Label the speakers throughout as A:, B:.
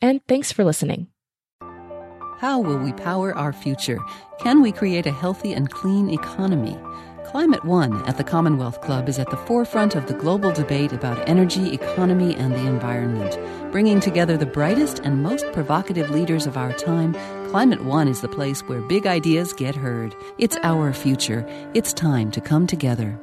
A: and thanks for listening.
B: How will we power our future? Can we create a healthy and clean economy? Climate One at the Commonwealth Club is at the forefront of the global debate about energy, economy, and the environment. Bringing together the brightest and most provocative leaders of our time, Climate One is the place where big ideas get heard. It's our future. It's time to come together.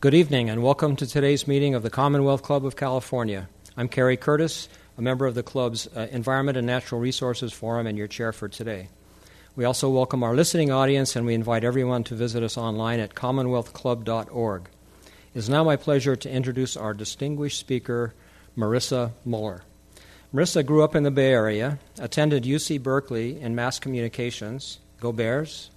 C: Good evening, and welcome to today's meeting of the Commonwealth Club of California. I'm Kerry Curtis, a member of the club's uh, Environment and Natural Resources Forum, and your chair for today. We also welcome our listening audience, and we invite everyone to visit us online at commonwealthclub.org. It is now my pleasure to introduce our distinguished speaker, Marissa Muller. Marissa grew up in the Bay Area, attended UC Berkeley in mass communications, go Bears,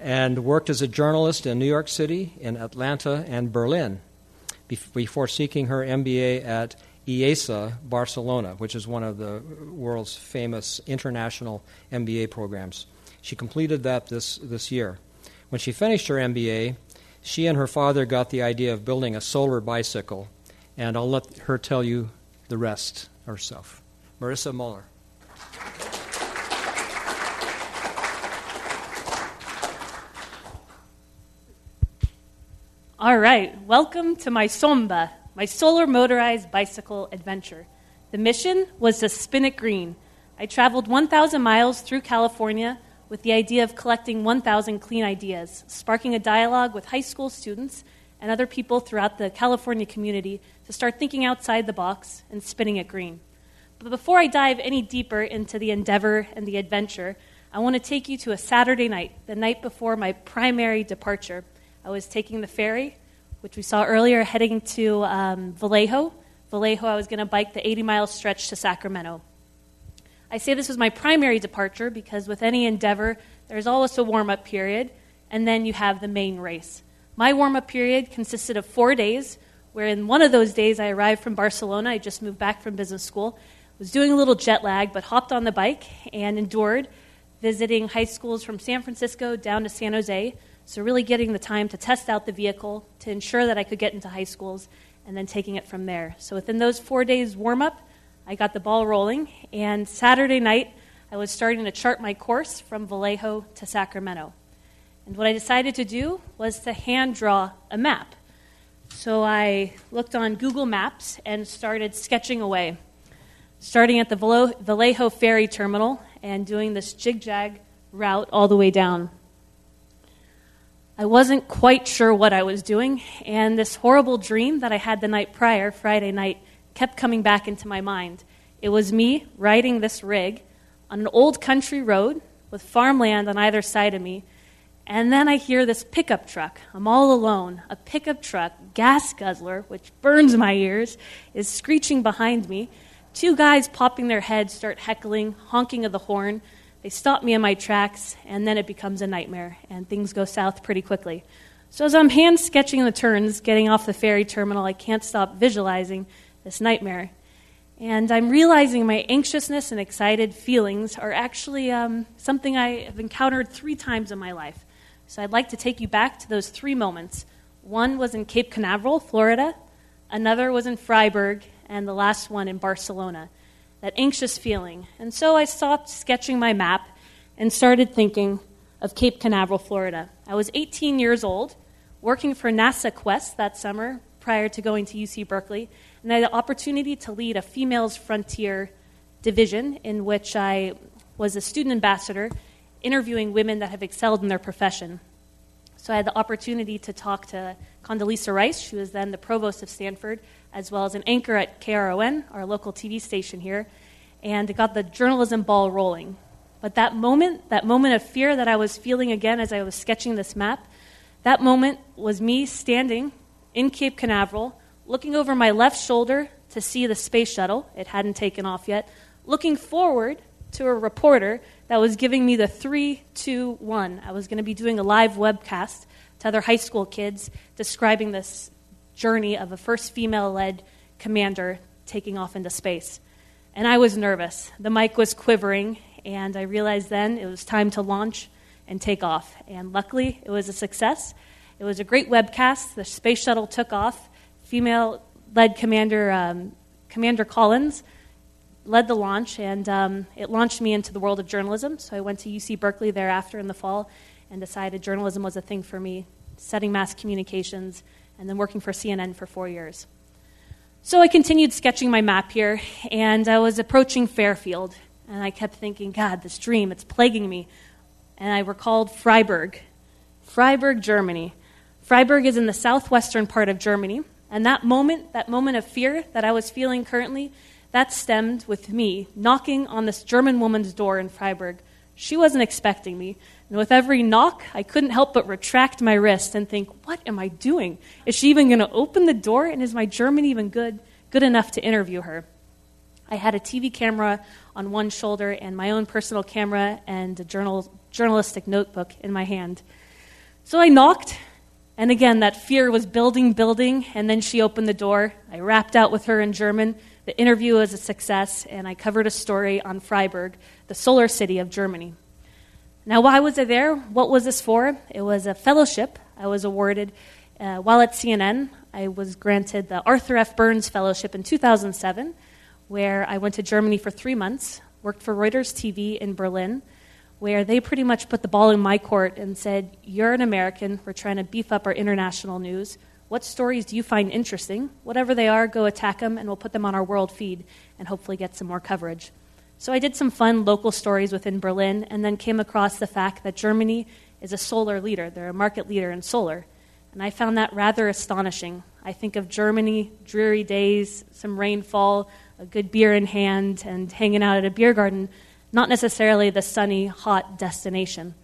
C: and worked as a journalist in New York City, in Atlanta, and Berlin before seeking her MBA at IESE Barcelona, which is one of the world's famous international MBA programs. She completed that this, this year. When she finished her MBA, she and her father got the idea of building a solar bicycle, and I'll let her tell you the rest herself. Marissa Muller.
D: All right, welcome to my Somba, my solar motorized bicycle adventure. The mission was to spin it green. I traveled 1,000 miles through California with the idea of collecting 1,000 clean ideas, sparking a dialogue with high school students and other people throughout the California community to start thinking outside the box and spinning it green. But before I dive any deeper into the endeavor and the adventure, I want to take you to a Saturday night, the night before my primary departure. I was taking the ferry, which we saw earlier, heading to um, Vallejo. Vallejo, I was going to bike the 80 mile stretch to Sacramento. I say this was my primary departure because with any endeavor, there's always a warm up period, and then you have the main race. My warm up period consisted of four days, where in one of those days I arrived from Barcelona. I just moved back from business school. Was doing a little jet lag, but hopped on the bike and endured visiting high schools from San Francisco down to San Jose so, really getting the time to test out the vehicle to ensure that I could get into high schools and then taking it from there. So, within those four days warm up, I got the ball rolling. And Saturday night, I was starting to chart my course from Vallejo to Sacramento. And what I decided to do was to hand draw a map. So I looked on Google Maps and started sketching away, starting at the Vallejo Ferry Terminal and doing this jig jag route all the way down. I wasn't quite sure what I was doing, and this horrible dream that I had the night prior, Friday night, kept coming back into my mind. It was me riding this rig on an old country road with farmland on either side of me, and then I hear this pickup truck. I'm all alone. A pickup truck, gas guzzler, which burns my ears, is screeching behind me. Two guys popping their heads start heckling, honking of the horn. They stop me in my tracks, and then it becomes a nightmare, and things go south pretty quickly. So, as I'm hand sketching the turns, getting off the ferry terminal, I can't stop visualizing this nightmare. And I'm realizing my anxiousness and excited feelings are actually um, something I have encountered three times in my life. So, I'd like to take you back to those three moments. One was in Cape Canaveral, Florida, another was in Freiburg, and the last one in Barcelona that anxious feeling. And so I stopped sketching my map and started thinking of Cape Canaveral, Florida. I was 18 years old, working for NASA Quest that summer prior to going to UC Berkeley, and I had the opportunity to lead a Females Frontier division in which I was a student ambassador interviewing women that have excelled in their profession. So I had the opportunity to talk to Condoleezza Rice. She was then the provost of Stanford, as well as an anchor at KRON, our local TV station here, and it got the journalism ball rolling. But that moment, that moment of fear that I was feeling again as I was sketching this map, that moment was me standing in Cape Canaveral, looking over my left shoulder to see the space shuttle. It hadn't taken off yet. Looking forward to a reporter that was giving me the three, two, one. I was going to be doing a live webcast to other high school kids describing this journey of a first female led commander taking off into space. And I was nervous. The mic was quivering, and I realized then it was time to launch and take off. And luckily, it was a success. It was a great webcast. The space shuttle took off. Female led Commander, um, Commander Collins led the launch, and um, it launched me into the world of journalism. So I went to UC Berkeley thereafter in the fall and decided journalism was a thing for me, setting mass communications, and then working for CNN for four years. So I continued sketching my map here, and I was approaching Fairfield. And I kept thinking, God, this dream, it's plaguing me. And I recalled Freiburg, Freiburg, Germany. Freiburg is in the southwestern part of Germany. And that moment, that moment of fear that I was feeling currently, that stemmed with me knocking on this German woman's door in Freiburg. She wasn't expecting me. And with every knock, I couldn't help but retract my wrist and think, what am I doing? Is she even going to open the door? And is my German even good, good enough to interview her? I had a TV camera on one shoulder and my own personal camera and a journal, journalistic notebook in my hand. So I knocked, and again, that fear was building, building, and then she opened the door. I rapped out with her in German. The interview was a success, and I covered a story on Freiburg, the solar city of Germany. Now, why was I there? What was this for? It was a fellowship I was awarded uh, while at CNN. I was granted the Arthur F. Burns Fellowship in 2007 where I went to Germany for three months, worked for Reuters TV in Berlin, where they pretty much put the ball in my court and said, You're an American, we're trying to beef up our international news. What stories do you find interesting? Whatever they are, go attack them, and we'll put them on our world feed and hopefully get some more coverage. So I did some fun local stories within Berlin and then came across the fact that Germany is a solar leader. They're a market leader in solar. And I found that rather astonishing. I think of Germany, dreary days, some rainfall, a good beer in hand and hanging out at a beer garden, not necessarily the sunny, hot destination.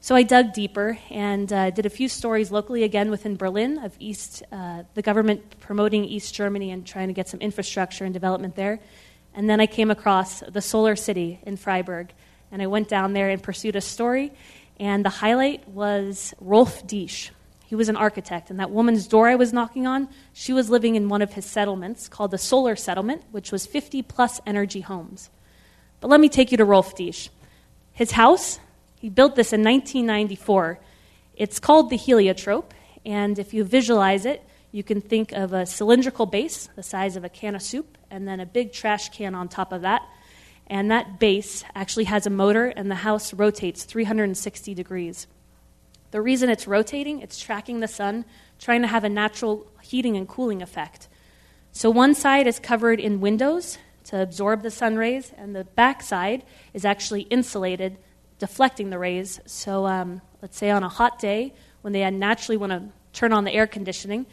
D: So I dug deeper and uh, did a few stories locally, again within Berlin, of East, uh, the government promoting East Germany and trying to get some infrastructure and development there. And then I came across the solar city in Freiburg, and I went down there and pursued a story. And the highlight was Rolf Disch. He was an architect, and that woman's door I was knocking on, she was living in one of his settlements called the Solar Settlement, which was 50 plus energy homes. But let me take you to Rolf Disch. His house, he built this in 1994. It's called the heliotrope, and if you visualize it, you can think of a cylindrical base the size of a can of soup, and then a big trash can on top of that. And that base actually has a motor, and the house rotates 360 degrees. The reason it's rotating, it's tracking the sun, trying to have a natural heating and cooling effect. So one side is covered in windows to absorb the sun rays, and the back side is actually insulated, deflecting the rays. So um, let's say on a hot day, when they naturally want to turn on the air conditioning,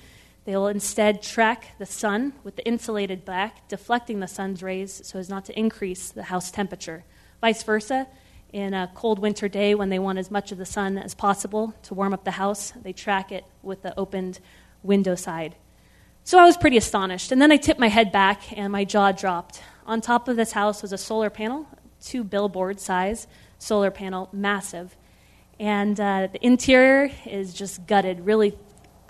D: they will instead track the sun with the insulated back, deflecting the sun's rays so as not to increase the house temperature. Vice versa, in a cold winter day when they want as much of the sun as possible to warm up the house, they track it with the opened window side. So I was pretty astonished. And then I tipped my head back and my jaw dropped. On top of this house was a solar panel, two billboard size solar panel, massive. And uh, the interior is just gutted, really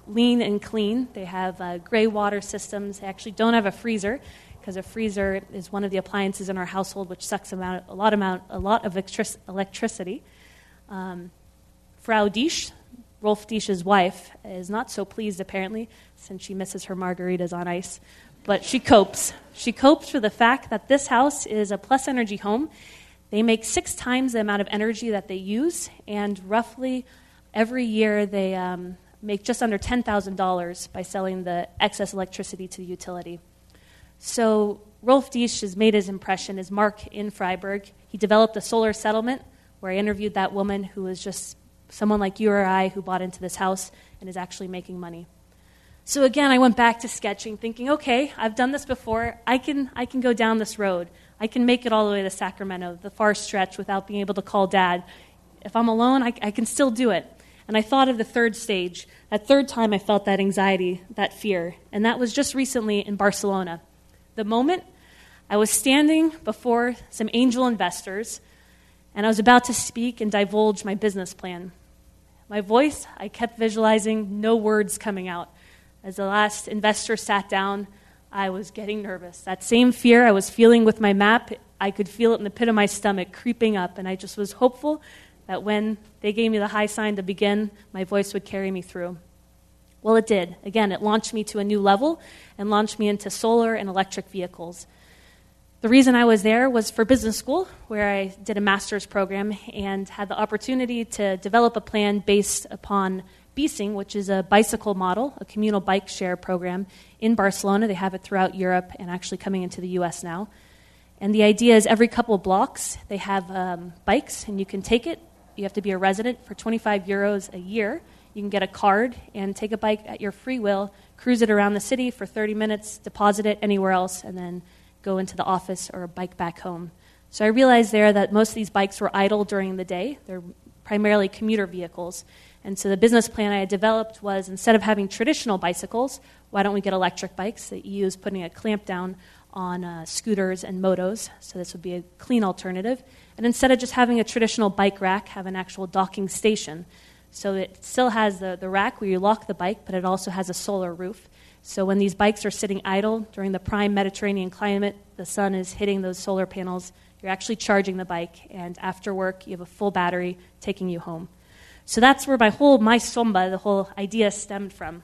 D: lean and clean. They have uh, gray water systems. They actually don't have a freezer because a freezer is one of the appliances in our household which sucks amount, a lot amount a lot of electric- electricity. Um, Frau Disch, Rolf Disch's wife, is not so pleased apparently since she misses her margaritas on ice, but she copes. She copes with the fact that this house is a plus energy home. They make six times the amount of energy that they use, and roughly every year they um, make just under $10,000 by selling the excess electricity to the utility. So Rolf Disch has made his impression as Mark in Freiburg. He developed a solar settlement where I interviewed that woman who was just someone like you or I who bought into this house and is actually making money. So again, I went back to sketching, thinking, okay, I've done this before. I can, I can go down this road. I can make it all the way to Sacramento, the far stretch, without being able to call dad. If I'm alone, I, I can still do it. And I thought of the third stage. That third time I felt that anxiety, that fear. And that was just recently in Barcelona. The moment I was standing before some angel investors and I was about to speak and divulge my business plan. My voice, I kept visualizing, no words coming out. As the last investor sat down, I was getting nervous. That same fear I was feeling with my map, I could feel it in the pit of my stomach creeping up, and I just was hopeful that when they gave me the high sign to begin, my voice would carry me through. Well, it did. Again, it launched me to a new level and launched me into solar and electric vehicles. The reason I was there was for business school, where I did a master's program and had the opportunity to develop a plan based upon Bicing, which is a bicycle model, a communal bike share program in Barcelona. They have it throughout Europe and actually coming into the US now. And the idea is every couple of blocks, they have um, bikes, and you can take it. You have to be a resident for 25 euros a year. You can get a card and take a bike at your free will, cruise it around the city for 30 minutes, deposit it anywhere else, and then go into the office or bike back home. So I realized there that most of these bikes were idle during the day. They're primarily commuter vehicles. And so the business plan I had developed was instead of having traditional bicycles, why don't we get electric bikes? The EU is putting a clamp down on uh, scooters and motos, so this would be a clean alternative. And instead of just having a traditional bike rack, have an actual docking station. So it still has the, the rack where you lock the bike, but it also has a solar roof. So when these bikes are sitting idle during the prime Mediterranean climate, the sun is hitting those solar panels, you're actually charging the bike, and after work, you have a full battery taking you home. So that's where my whole my somba, the whole idea stemmed from.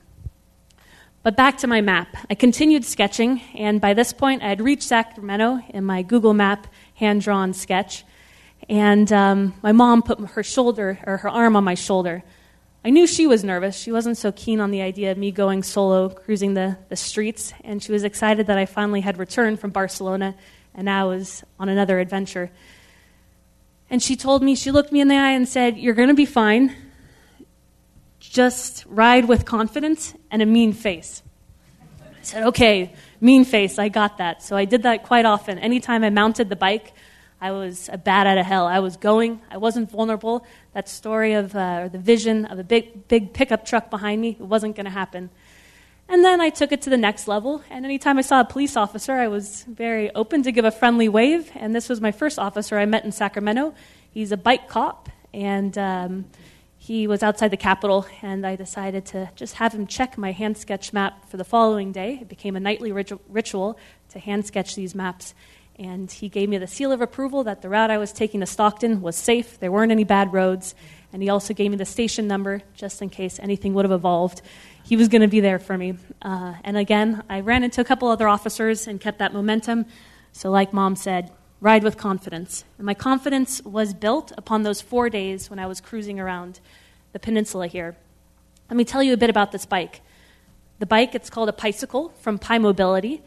D: But back to my map. I continued sketching, and by this point, I had reached Sacramento in my Google Map hand drawn sketch. And um, my mom put her shoulder or her arm on my shoulder. I knew she was nervous. She wasn't so keen on the idea of me going solo, cruising the, the streets, and she was excited that I finally had returned from Barcelona and now was on another adventure. And she told me, she looked me in the eye and said, You're going to be fine. Just ride with confidence and a mean face. I said, Okay, mean face, I got that. So I did that quite often. Anytime I mounted the bike, I was a bat out of hell. I was going, I wasn't vulnerable. That story of, uh, or the vision of a big, big pickup truck behind me, it wasn't going to happen. And then I took it to the next level, and anytime I saw a police officer, I was very open to give a friendly wave. And this was my first officer I met in Sacramento. He's a bike cop, and um, he was outside the Capitol, and I decided to just have him check my hand sketch map for the following day. It became a nightly ritual to hand sketch these maps. And he gave me the seal of approval that the route I was taking to Stockton was safe, there weren't any bad roads, and he also gave me the station number just in case anything would have evolved he was going to be there for me. Uh, and again, I ran into a couple other officers and kept that momentum. So, like mom said, ride with confidence. And my confidence was built upon those four days when I was cruising around the peninsula here. Let me tell you a bit about this bike. The bike, it's called a Picycle from Pi Mobility.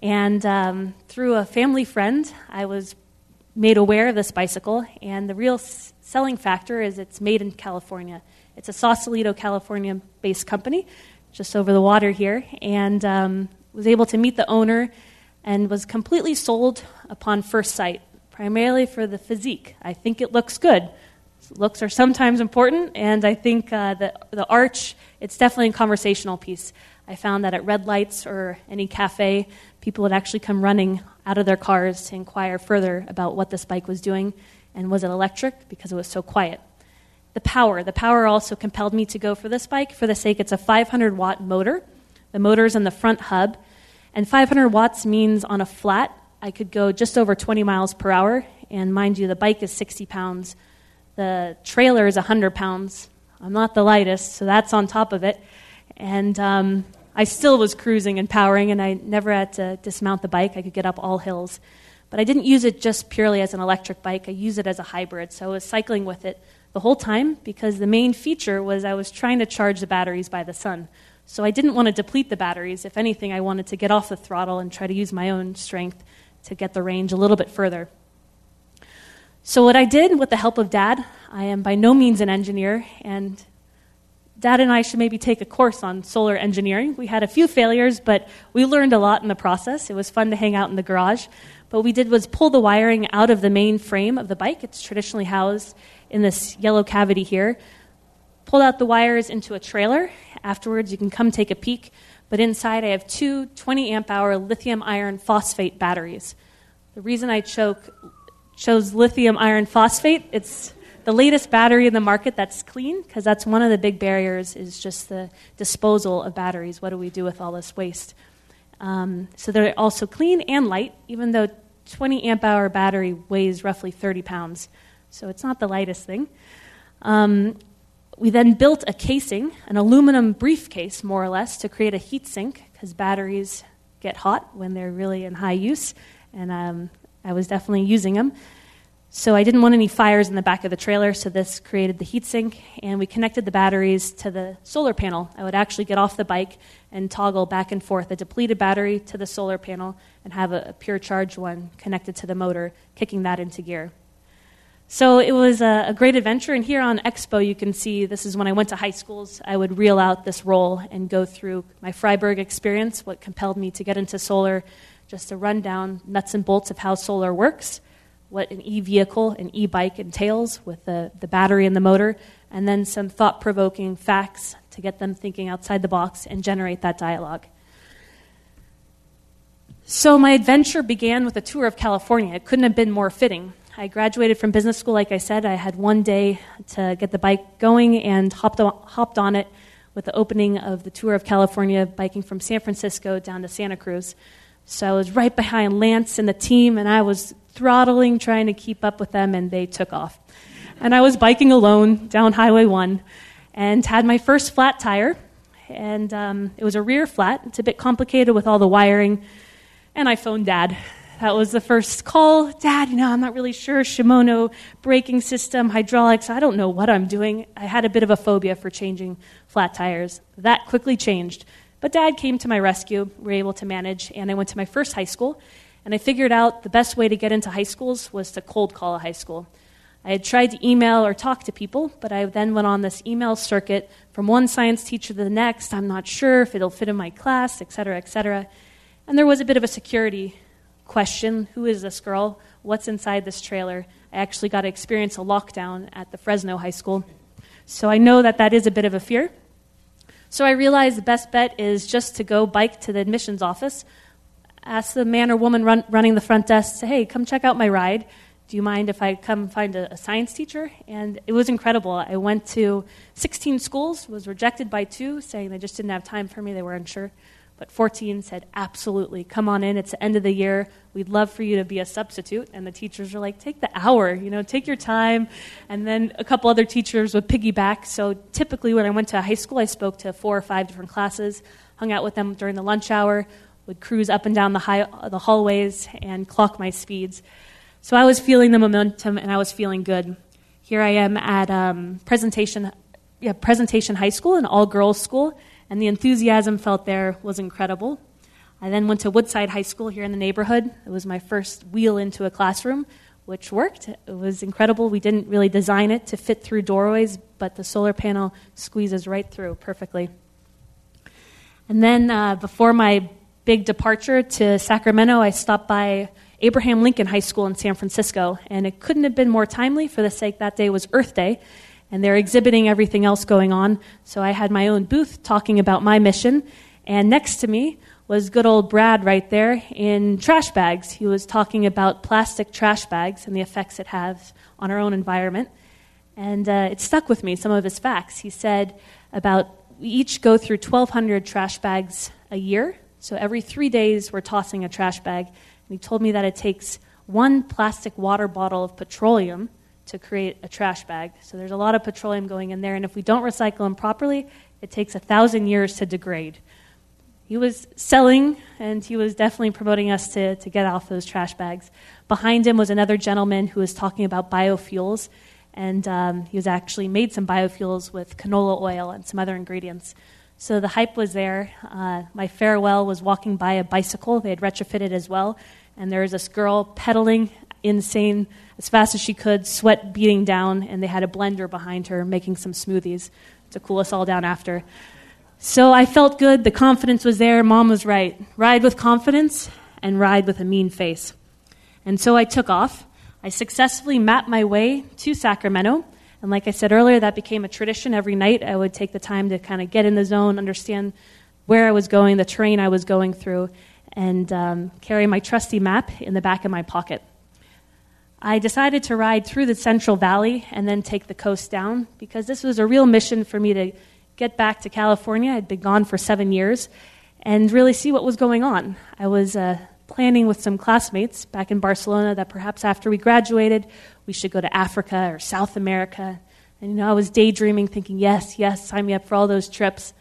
D: And um, through a family friend, I was made aware of this bicycle. And the real s- selling factor is it's made in California. It's a Sausalito, California based company, just over the water here, and um, was able to meet the owner and was completely sold upon first sight, primarily for the physique. I think it looks good. Looks are sometimes important, and I think uh, the, the arch, it's definitely a conversational piece. I found that at red lights or any cafe, people would actually come running out of their cars to inquire further about what this bike was doing and was it electric because it was so quiet the power. The power also compelled me to go for this bike for the sake it's a 500 watt motor. The motor is in the front hub, and 500 watts means on a flat I could go just over 20 miles per hour. And mind you, the bike is 60 pounds. The trailer is 100 pounds. I'm not the lightest, so that's on top of it. And um, I still was cruising and powering, and I never had to dismount the bike. I could get up all hills. But I didn't use it just purely as an electric bike, I used it as a hybrid. So I was cycling with it the whole time because the main feature was I was trying to charge the batteries by the sun. So I didn't want to deplete the batteries. If anything, I wanted to get off the throttle and try to use my own strength to get the range a little bit further. So, what I did with the help of Dad, I am by no means an engineer, and Dad and I should maybe take a course on solar engineering. We had a few failures, but we learned a lot in the process. It was fun to hang out in the garage. What we did was pull the wiring out of the main frame of the bike. It's traditionally housed in this yellow cavity here. Pulled out the wires into a trailer. Afterwards, you can come take a peek. But inside, I have two 20 amp hour lithium iron phosphate batteries. The reason I choke, chose lithium iron phosphate, it's the latest battery in the market that's clean, because that's one of the big barriers is just the disposal of batteries. What do we do with all this waste? Um, so they're also clean and light, even though 20 amp hour battery weighs roughly 30 pounds. So it's not the lightest thing. Um, we then built a casing, an aluminum briefcase, more or less, to create a heat sink because batteries get hot when they're really in high use, and um, I was definitely using them. So I didn't want any fires in the back of the trailer, so this created the heatsink, and we connected the batteries to the solar panel. I would actually get off the bike and toggle back and forth a depleted battery to the solar panel and have a, a pure charge one connected to the motor, kicking that into gear. So it was a, a, great adventure, and here on Expo, you can see this is when I went to high schools. I would reel out this roll and go through my Freiburg experience, what compelled me to get into solar, just to run down nuts and bolts of how solar works what an e vehicle, an e bike entails with the, the battery and the motor, and then some thought provoking facts to get them thinking outside the box and generate that dialogue. So, my adventure began with a tour of California. It couldn't have been more fitting. I graduated from business school, like I said. I had one day to get the bike going and hopped hopped on it with the opening of the tour of California, biking from San Francisco down to Santa Cruz. So I was right behind Lance and the team, and I was throttling, trying to keep up with them, and they took off. And I was biking alone down Highway 1 and had my first flat tire. And um, it was a rear flat. It's a bit complicated with all the wiring. And I phoned Dad. That was the first call. Dad, you know, I'm not really sure. Shimano braking system, hydraulics, I don't know what I'm doing. I had a bit of a phobia for changing flat tires. That quickly changed. But Dad came to my rescue. We were able to manage, and I went to my first high school. And I figured out the best way to get into high schools was to cold call a high school. I had tried to email or talk to people, but I then went on this email circuit from one science teacher to the next. I'm not sure if it'll fit in my class, et cetera, et cetera. And there was a bit of a security question Who is this girl? What's inside this trailer? I actually got to experience a lockdown at the Fresno High School. So I know that that is a bit of a fear. So I realized the best bet is just to go bike to the admissions office, ask the man or woman run, running the front desk, hey, come check out my ride. Do you mind if I come find a, a science teacher? And it was incredible. I went to 16 schools, was rejected by two, saying they just didn't have time for me, they were unsure. But 14 said, absolutely, come on in. It's the end of the year. We'd love for you to be a substitute. And the teachers were like, take the hour, you know, take your time. And then a couple other teachers would piggyback. So typically, when I went to high school, I spoke to four or five different classes, hung out with them during the lunch hour, would cruise up and down the, high, the hallways and clock my speeds. So I was feeling the momentum and I was feeling good. Here I am at um, presentation, yeah, presentation high school, an all girls school and the enthusiasm felt there was incredible. I then went to Woodside High School here in the neighborhood. It was my first wheel into a classroom, which worked. It was incredible. We didn't really design it to fit through doorways, but the solar panel squeezes right through perfectly. And then uh, before my big departure to Sacramento, I stopped by Abraham Lincoln High School in San Francisco, and it couldn't have been more timely for the sake that day was Earth Day, and they're exhibiting everything else going on. So I had my own booth talking about my mission, and next to me was good old Brad right there in trash bags. He was talking about plastic trash bags and the effects it has on our own environment. And uh, it stuck with me, some of his facts. He said about we each go through 1,200 trash bags a year. So every three days, we're tossing a trash bag. And he told me that it takes one plastic water bottle of petroleum to create a trash bag. So there's a lot of petroleum going in there, and if we don't recycle them properly, it takes a thousand years to degrade. He was selling, and he was definitely promoting us to, to get off those trash bags. Behind him was another gentleman who was talking about biofuels, and um, he was actually made some biofuels with canola oil and some other ingredients. So the hype was there. Uh, my farewell was walking by a bicycle. They had retrofitted as well, and there was this girl pedaling insane as fast as she could, sweat beating down, and they had a blender behind her making some smoothies to cool us all down after. So I felt good. The confidence was there. Mom was right. Ride with confidence and ride with a mean face. And so I took off. I successfully mapped my way to Sacramento. And like I said earlier, that became a tradition. Every night I would take the time to kind of get in the zone, understand where I was going, the terrain I was going through, and um, carry my trusty map in the back of my pocket. I decided to ride through the Central Valley and then take the coast down because this was a real mission for me to get back to California. I'd been gone for seven years and really see what was going on. I was uh, planning with some classmates back in Barcelona that perhaps after we graduated, we should go to Africa or South America. And you know, I was daydreaming, thinking, yes, yes, sign me up for all those trips.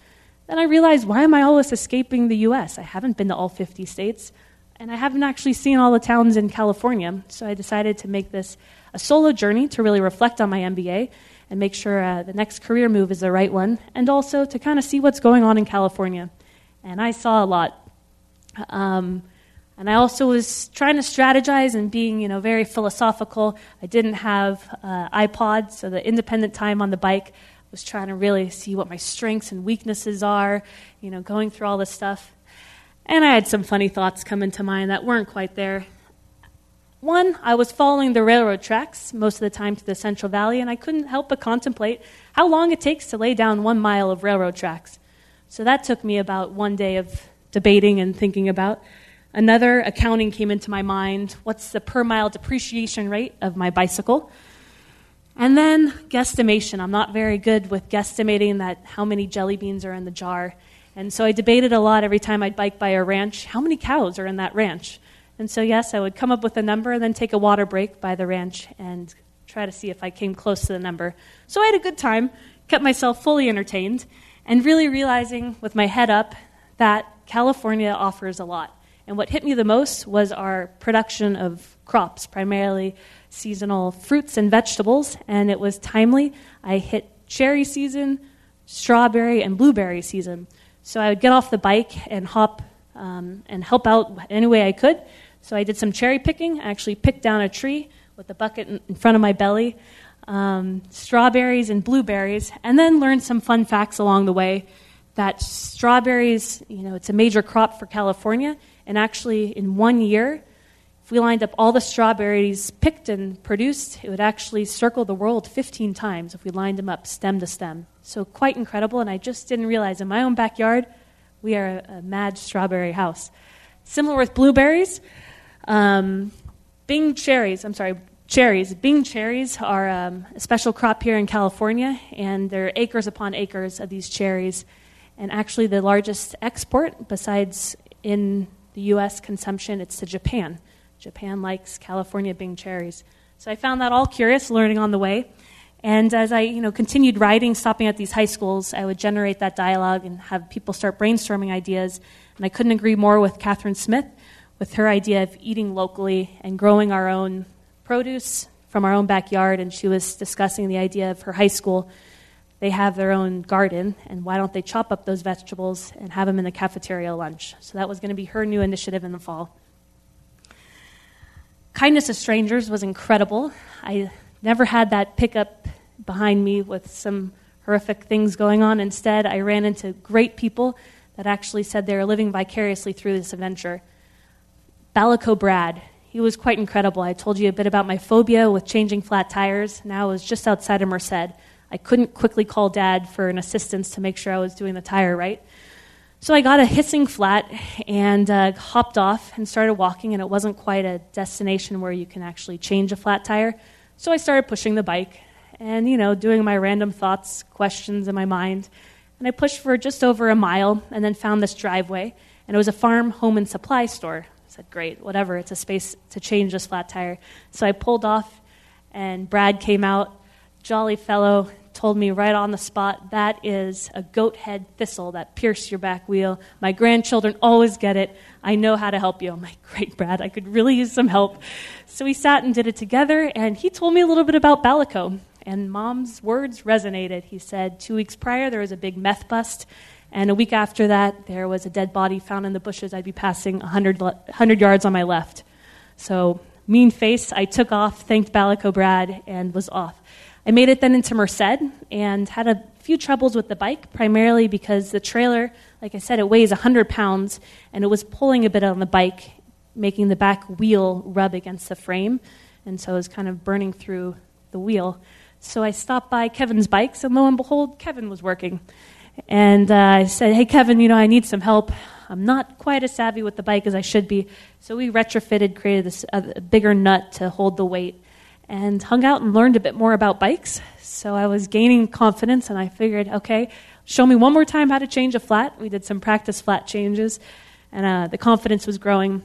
D: Then I realized, why am I always escaping the U.S.? I haven't been to all 50 states and I haven't actually seen all the towns in California. So I decided to make this a solo journey to really reflect on my MBA and make sure uh, the next career move is the right one, and also to kind of see what's going on in California. And I saw a lot. Um, and I also was trying to strategize and being, you know, very philosophical. I didn't have uh, iPod, so the independent time on the bike was trying to really see what my strengths and weaknesses are, you know, going through all this stuff. And I had some funny thoughts come into mind that weren't quite there. One, I was following the railroad tracks most of the time to the Central Valley, and I couldn't help but contemplate how long it takes to lay down one mile of railroad tracks. So that took me about one day of debating and thinking about. Another accounting came into my mind what's the per mile depreciation rate of my bicycle? And then guesstimation. I'm not very good with guesstimating that how many jelly beans are in the jar. And so I debated a lot every time I'd bike by a ranch how many cows are in that ranch? And so, yes, I would come up with a number and then take a water break by the ranch and try to see if I came close to the number. So I had a good time, kept myself fully entertained, and really realizing with my head up that California offers a lot. And what hit me the most was our production of crops, primarily seasonal fruits and vegetables, and it was timely. I hit cherry season, strawberry, and blueberry season. So I would get off the bike and hop um, and help out any way I could. So I did some cherry picking. I actually picked down a tree with a bucket in, front of my belly, um, strawberries and blueberries, and then learned some fun facts along the way. That strawberries, you know, it's a major crop for California, and actually in one year, if we lined up all the strawberries picked and produced, it would actually circle the world 15 times if we lined them up stem to stem. So, quite incredible, and I just didn't realize in my own backyard, we are a, a mad strawberry house. Similar with blueberries, um, Bing cherries, I'm sorry, cherries. Bing cherries are um, a special crop here in California, and there are acres upon acres of these cherries. And actually, the largest export, besides in the U.S. consumption, it's to Japan. Japan likes California Bing cherries. So I found that all curious, learning on the way. And as I you know, continued writing, stopping at these high schools, I would generate that dialogue and have people start brainstorming ideas. And I couldn't agree more with Catherine Smith with her idea of eating locally and growing our own produce from our own backyard. And she was discussing the idea of her high school. They have their own garden, and why don't they chop up those vegetables and have them in the cafeteria lunch? So that was going to be her new initiative in the fall. Kindness of Strangers was incredible. I never had that pickup behind me with some horrific things going on. Instead, I ran into great people that actually said they were living vicariously through this adventure. Ballico Brad, he was quite incredible. I told you a bit about my phobia with changing flat tires. Now I was just outside of Merced. I couldn't quickly call dad for an assistance to make sure I was doing the tire right. So I got a hissing flat and uh, hopped off and started walking, and it wasn't quite a destination where you can actually change a flat tire. So I started pushing the bike and, you know, doing my random thoughts, questions in my mind. And I pushed for just over a mile and then found this driveway, and it was a farm, home, and supply store. I said, Great, whatever, it's a space to change this flat tire. So I pulled off, and Brad came out, jolly fellow, told me right on the spot that is a goat head thistle that pierced your back wheel. My grandchildren always get it. I know how to help you. I'm like, great, Brad, I could really use some help. So we sat and did it together, and he told me a little bit about Ballico. And mom's words resonated. He said, two weeks prior, there was a big meth bust. And a week after that, there was a dead body found in the bushes. I'd be passing 100, 100 yards on my left. So mean face, I took off, thanked Ballico Brad, and was off. I made it then into Merced and had a few troubles with the bike, primarily because the trailer, like I said, it weighs 100 pounds, and it was pulling a bit on the bike, making the back wheel rub against the frame, and so it was kind of burning through the wheel. So I stopped by Kevin's bikes, and lo and behold, Kevin was working. And uh, I said, Hey, Kevin, you know, I need some help. I'm not quite as savvy with the bike as I should be. So we retrofitted, created this, a bigger nut to hold the weight, and hung out and learned a bit more about bikes. So I was gaining confidence, and I figured, okay, show me one more time how to change a flat. We did some practice flat changes, and uh, the confidence was growing.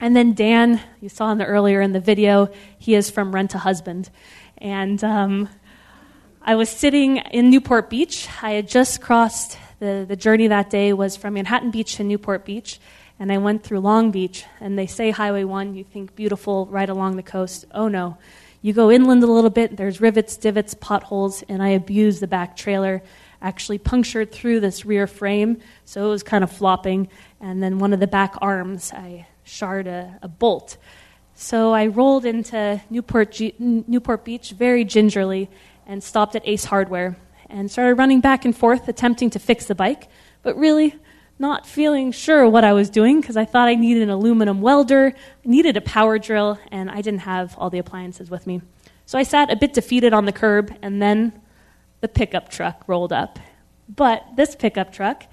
D: And then Dan, you saw the earlier in the video, he is from Rent a Husband, and um, I was sitting in Newport Beach. I had just crossed the, the journey that day was from Manhattan Beach to Newport Beach, and I went through Long Beach. And they say Highway 1, you think beautiful right along the coast. Oh no. You go inland a little bit, there's rivets, divots, potholes, and I abused the back trailer. Actually punctured through this rear frame, so it was kind of flopping. And then one of the back arms, I shard a, a bolt. So I rolled into Newport, G- Newport Beach very gingerly and stopped at Ace Hardware and started running back and forth, attempting to fix the bike, but really not feeling sure what I was doing because I thought I needed an aluminum welder, I needed a power drill, and I didn't have all the appliances with me. So I sat a bit defeated on the curb, and then the pickup truck rolled up. But this pickup truck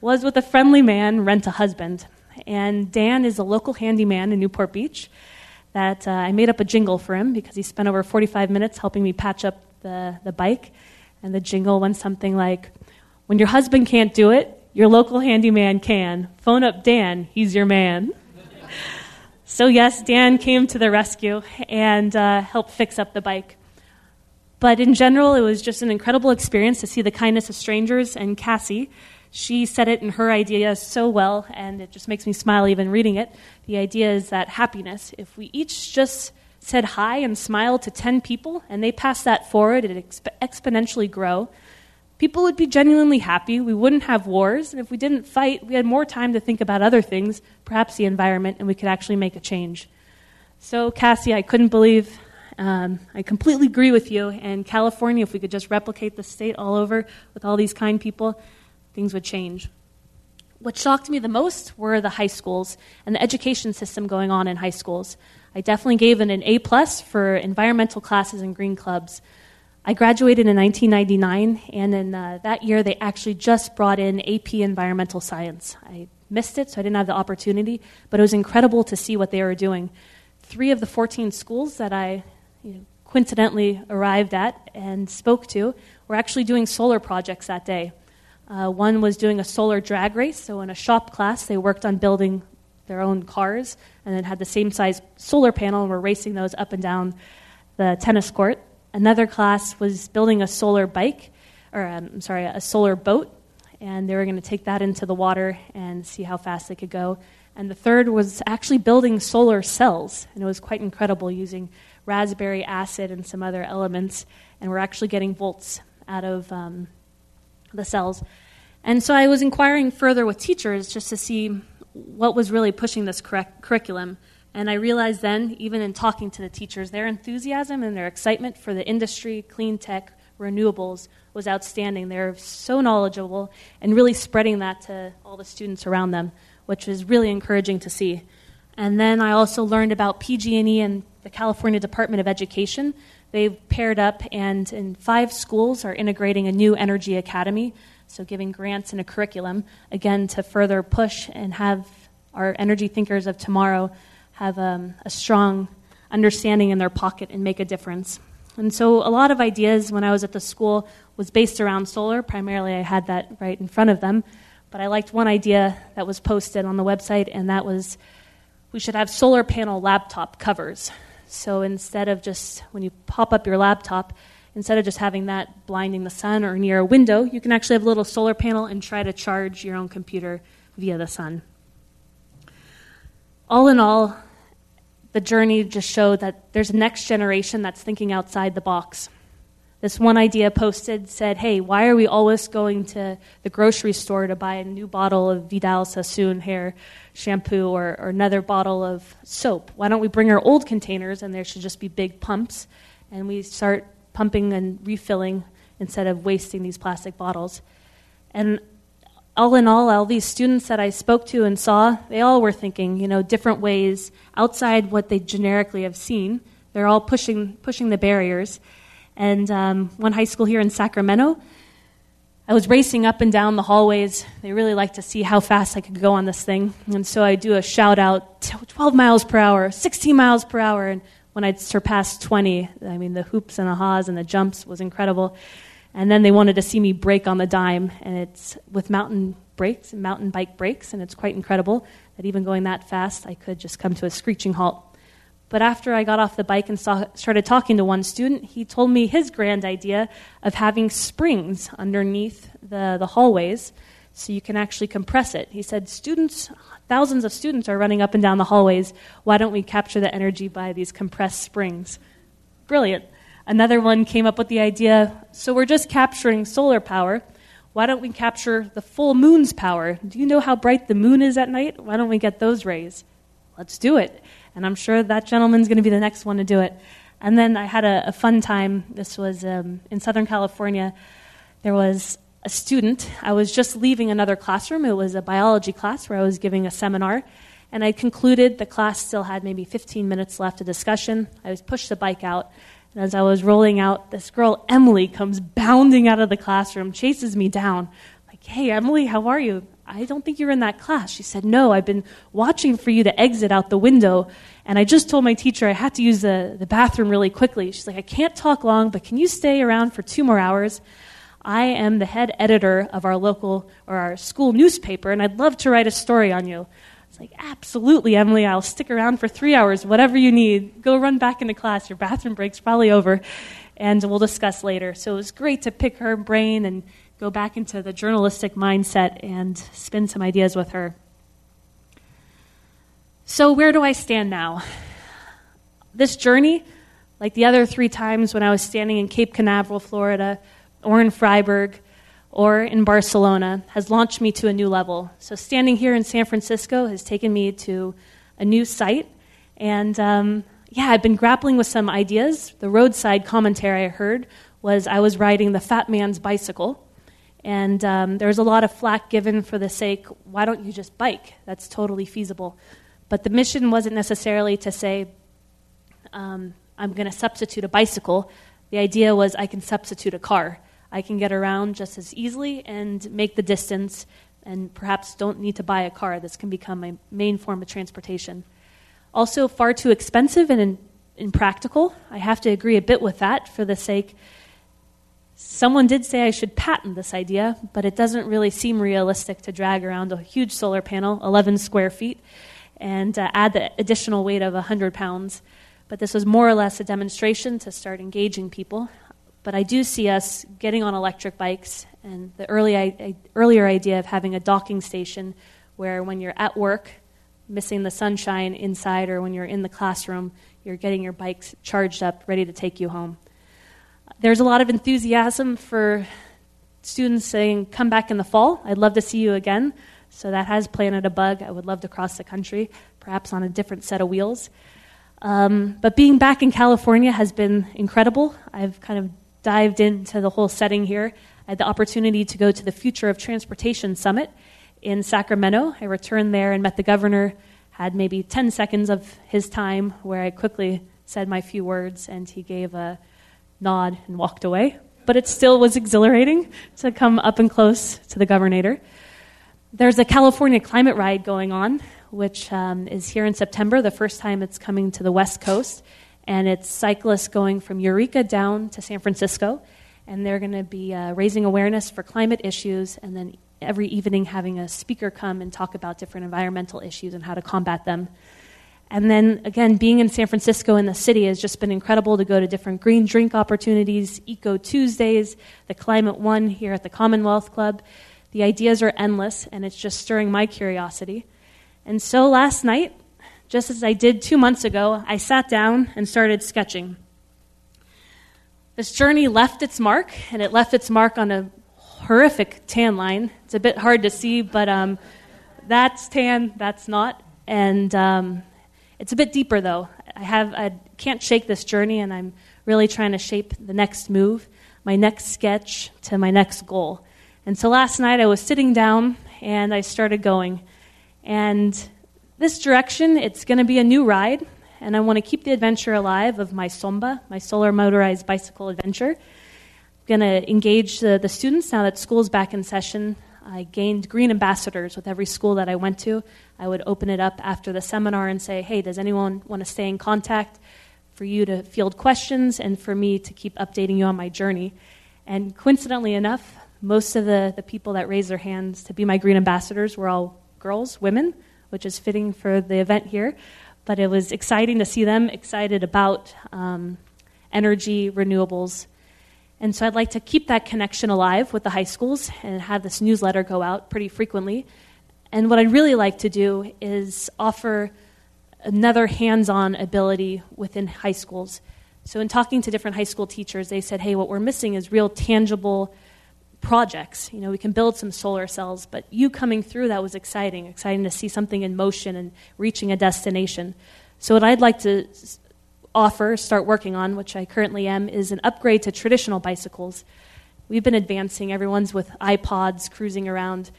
D: was with a friendly man, rent a husband. And Dan is a local handyman in Newport Beach that uh, I made up a jingle for him because he spent over 45 minutes helping me patch up the, the bike. And the jingle went something like When your husband can't do it, your local handyman can. Phone up Dan, he's your man. so, yes, Dan came to the rescue and uh, helped fix up the bike. But in general, it was just an incredible experience to see the kindness of strangers. And Cassie, she said it in her idea so well, and it just makes me smile even reading it. The idea is that happiness, if we each just said hi and smiled to 10 people and they passed that forward, it exp- exponentially grow, people would be genuinely happy. We wouldn't have wars. And if we didn't fight, we had more time to think about other things, perhaps the environment, and we could actually make a change. So, Cassie, I couldn't believe. Um, I completely agree with you. And California, if we could just replicate the state all over with all these kind people, things would change. What shocked me the most were the high schools and the education system going on in high schools. I definitely gave it an A plus for environmental classes and green clubs. I graduated in 1999, and in uh, that year they actually just brought in AP Environmental Science. I missed it, so I didn't have the opportunity, but it was incredible to see what they were doing. Three of the 14 schools that I you know, coincidentally arrived at and spoke to were actually doing solar projects that day. Uh, one was doing a solar drag race, so in a shop class, they worked on building their own cars and then had the same size solar panel and were racing those up and down the tennis court. Another class was building a solar bike, or um, I'm sorry, a solar boat, and they were going to take that into the water and see how fast they could go. And the third was actually building solar cells, and it was quite incredible using raspberry acid and some other elements, and we're actually getting volts out of um, the cells. And so I was inquiring further with teachers just to see what was really pushing this curriculum. And I realized then, even in talking to the teachers, their enthusiasm and their excitement for the industry, clean tech, renewables was outstanding. They're so knowledgeable and really spreading that to all the students around them, which was really encouraging to see. And then I also learned about PG&E and the California Department of Education. They've paired up and in five schools are integrating a new energy academy so giving grants and a curriculum, again, to further push and have our energy thinkers of tomorrow have um, a strong understanding in their pocket and make a difference. And so a lot of ideas when I was at the school was based around solar. Primarily, I had that right in front of them. But I liked one idea that was posted on the website, and that was we should have solar panel laptop covers. So instead of just when you pop up your laptop, instead of just having that blinding the sun or near a window, you can actually have a little solar panel and try to charge your own computer via the sun. All in all, the journey just showed that there's a next generation that's thinking outside the box. This one idea posted said, Hey, why are we always going to the grocery store to buy a new bottle of Vidal Sassoon hair shampoo or, or another bottle of soap? Why don't we bring our old containers and there should just be big pumps and we start pumping and refilling instead of wasting these plastic bottles? And all in all, all these students that I spoke to and saw, they all were thinking, you know, different ways outside what they generically have seen. They're all pushing, pushing the barriers. And um, one high school here in Sacramento, I was racing up and down the hallways. They really liked to see how fast I could go on this thing. And so I do a shout out 12 miles per hour, 16 miles per hour. And when I'd surpassed 20, I mean, the hoops and the haws and the jumps was incredible. And then they wanted to see me brake on the dime, and it's with mountain brakes, mountain bike brakes, and it's quite incredible that even going that fast, I could just come to a screeching halt. But after I got off the bike and saw, started talking to one student, he told me his grand idea of having springs underneath the, the hallways so you can actually compress it. He said, Students, thousands of students are running up and down the hallways. Why don't we capture the energy by these compressed springs? Brilliant. Another one came up with the idea so we're just capturing solar power. Why don't we capture the full moon's power? Do you know how bright the moon is at night? Why don't we get those rays? Let's do it. And I'm sure that gentleman's going to be the next one to do it. And then I had a, a fun time. This was um, in Southern California. There was a student. I was just leaving another classroom. It was a biology class where I was giving a seminar. And I concluded the class still had maybe 15 minutes left of discussion. I was pushed the bike out. And as I was rolling out, this girl, Emily, comes bounding out of the classroom, chases me down. Like, hey, Emily, how are you? I don't think you're in that class. She said, No, I've been watching for you to exit out the window. And I just told my teacher I had to use the, the bathroom really quickly. She's like, I can't talk long, but can you stay around for two more hours? I am the head editor of our local or our school newspaper, and I'd love to write a story on you like, absolutely, Emily, I'll stick around for three hours, whatever you need. Go run back into class. Your bathroom break's probably over, and we'll discuss later. So it was great to pick her brain and go back into the journalistic mindset and spin some ideas with her. So, where do I stand now? This journey, like the other three times when I was standing in Cape Canaveral, Florida, or in Freiburg, or in Barcelona has launched me to a new level. So, standing here in San Francisco has taken me to a new site. And um, yeah, I've been grappling with some ideas. The roadside commentary I heard was I was riding the fat man's bicycle. And um, there was a lot of flack given for the sake, why don't you just bike? That's totally feasible. But the mission wasn't necessarily to say, um, I'm going to substitute a bicycle. The idea was I can substitute a car. I can get around just as easily and make the distance, and perhaps don't need to buy a car. This can become my main form of transportation. Also, far too expensive and impractical. I have to agree a bit with that for the sake. Someone did say I should patent this idea, but it doesn't really seem realistic to drag around a huge solar panel, 11 square feet, and uh, add the additional weight of 100 pounds. But this was more or less a demonstration to start engaging people. But I do see us getting on electric bikes and the early, earlier idea of having a docking station where when you're at work, missing the sunshine inside, or when you're in the classroom, you're getting your bikes charged up, ready to take you home. There's a lot of enthusiasm for students saying, Come back in the fall. I'd love to see you again. So that has planted a bug. I would love to cross the country, perhaps on a different set of wheels. Um, but being back in California has been incredible. I've kind of dived into the whole setting here. I had the opportunity to go to the Future of Transportation Summit in Sacramento. I returned there and met the governor, had maybe 10 seconds of his time where I quickly said my few words, and he gave a nod and walked away. But it still was exhilarating to come up and close to the governor. There's a California climate ride going on, which um, is here in September, the first time it's coming to the West Coast and it's cyclists going from Eureka down to San Francisco, and they're going to be uh, raising awareness for climate issues, and then every evening having a speaker come and talk about different environmental issues and how to combat them. And then again, being in San Francisco in the city has just been incredible to go to different green drink opportunities, Eco Tuesdays, the Climate One here at the Commonwealth Club. The ideas are endless, and it's just stirring my curiosity. And so last night, just as I did two months ago, I sat down and started sketching. this journey left its mark, and it left its mark on a horrific tan line. It's a bit hard to see, but um, that's tan, that's not. And um, it's a bit deeper, though. I, have, I can't shake this journey, and I'm really trying to shape the next move, my next sketch to my next goal. And so last night I was sitting down and I started going. And this direction, it's going to be a new ride, and I want to keep the adventure alive of my Somba, my solar motorized bicycle adventure. I'm going to engage the, the students now that school's back in session. I gained green ambassadors with every school that I went to. I would open it up after the seminar and say, hey, does anyone want to stay in contact? For you to field questions and for me to keep updating you on my journey. And coincidentally enough, most of the, the people that raised their hands to be my green ambassadors were all girls, women, which is fitting for the event here but it was exciting to see them excited about um, energy, renewables. And so I'd like to keep that connection alive with the high schools and have this newsletter go out pretty frequently. And what I'd really like to do is offer another hands on ability within high schools. So, in talking to different high school teachers, they said, hey, what we're missing is real tangible projects. You know, we can build some solar cells, but you coming through that was exciting, exciting to see something in motion and reaching a destination. So, what I'd like to offer, start working on, which I currently am, is an upgrade to traditional bicycles. We've been advancing, everyone's with iPods cruising around.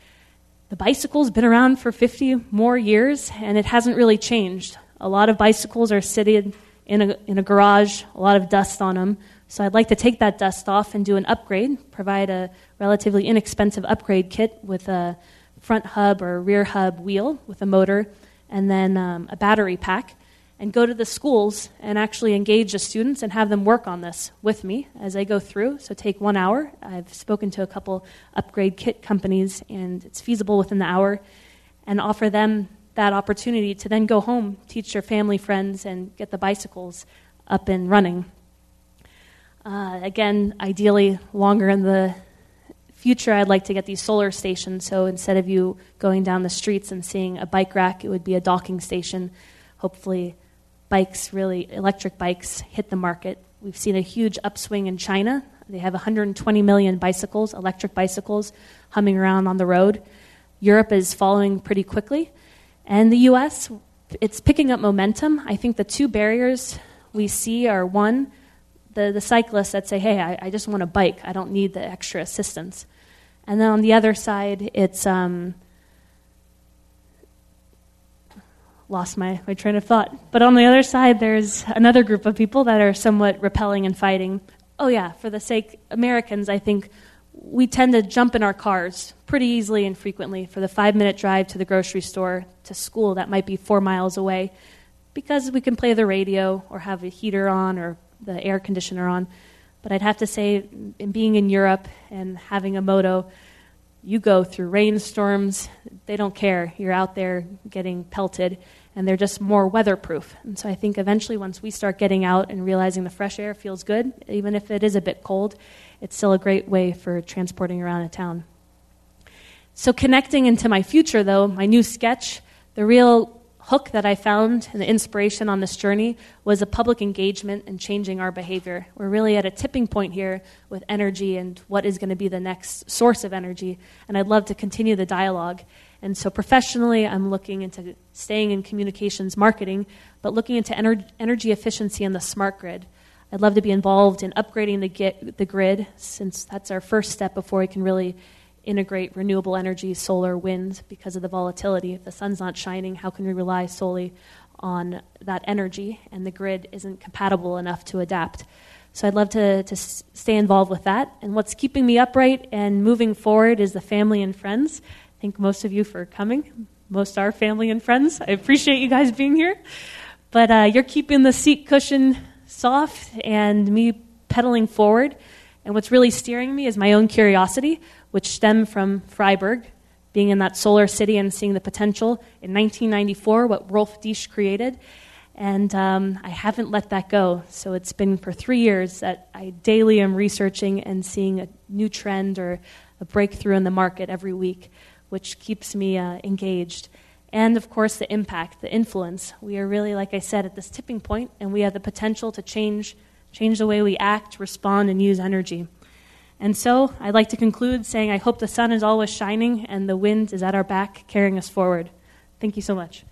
D: The bicycle's been around for 50 more years, and it hasn't really changed. A lot of bicycles are sitting in a, in a garage, a lot of dust on them. So I'd like to take that dust off and do an upgrade, provide a relatively inexpensive upgrade kit with a front hub or rear hub wheel with a motor and then um, a battery pack, and go to the schools and actually engage the students and have them work on this with me as I go through. So take one hour. I've spoken to a couple upgrade kit companies, and it's feasible within the hour, and offer them that opportunity to then go home, teach their family, friends, and get the bicycles up and running. Uh, again, ideally longer in the future, I'd like to get these solar stations. So instead of you going down the streets and seeing a bike rack, it would be a docking station. Hopefully, bikes really, electric bikes, hit the market. We've seen a huge upswing in China. They have 120 million bicycles, electric bicycles, humming around on the road. Europe is following pretty quickly. And the US, it's picking up momentum. I think the two barriers we see are one, the, the cyclists that say, hey, I, I just want a bike, I don't need the extra assistance. And then on the other side, it's um, lost my, my train of thought. But on the other side, there's another group of people that are somewhat repelling and fighting. Oh, yeah, for the sake Americans, I think we tend to jump in our cars pretty easily and frequently for the five minute drive to the grocery store, to school that might be four miles away, because we can play the radio or have a heater on or the air conditioner on. But I'd have to say, in being in Europe and having a moto, you go through rainstorms, they don't care. You're out there getting pelted, and they're just more weatherproof. And so I think eventually, once we start getting out and realizing the fresh air feels good, even if it is a bit cold, it's still a great way for transporting around a town. So, connecting into my future, though, my new sketch, the real hook that I found and the inspiration on this journey was a public engagement and changing our behavior. We're really at a tipping point here with energy and what is going to be the next source of energy. And I'd love to continue the dialogue. And so professionally, I'm looking into staying in communications marketing, but looking into ener- energy efficiency and the smart grid. I'd love to be involved in upgrading the, the grid, since that's our first step before we can really integrate renewable energy, solar, wind, because of the volatility. If the sun's not shining, how can we rely solely on that energy? And the grid isn't compatible enough to adapt. So I'd love to, to stay involved with that. And what's keeping me upright and moving forward is the family and friends. Thank most of you for coming. Most are family and friends. I appreciate you guys being here. But uh, you're keeping the seat cushion soft and me pedaling forward. And what's really steering me is my own curiosity which stem from Freiburg, being in that solar city and seeing the potential in 1994, what Rolf Disch created. And um, I haven't let that go. So it's been for three years that I daily am researching and seeing a new trend or a breakthrough in the market every week, which keeps me uh, engaged. And of course, the impact, the influence. We are really, like I said, at this tipping point, and we have the potential to change change the way we act, respond, and use energy. And so I'd like to conclude saying I hope the sun is always shining and the wind is at our back, carrying us forward. Thank you so much.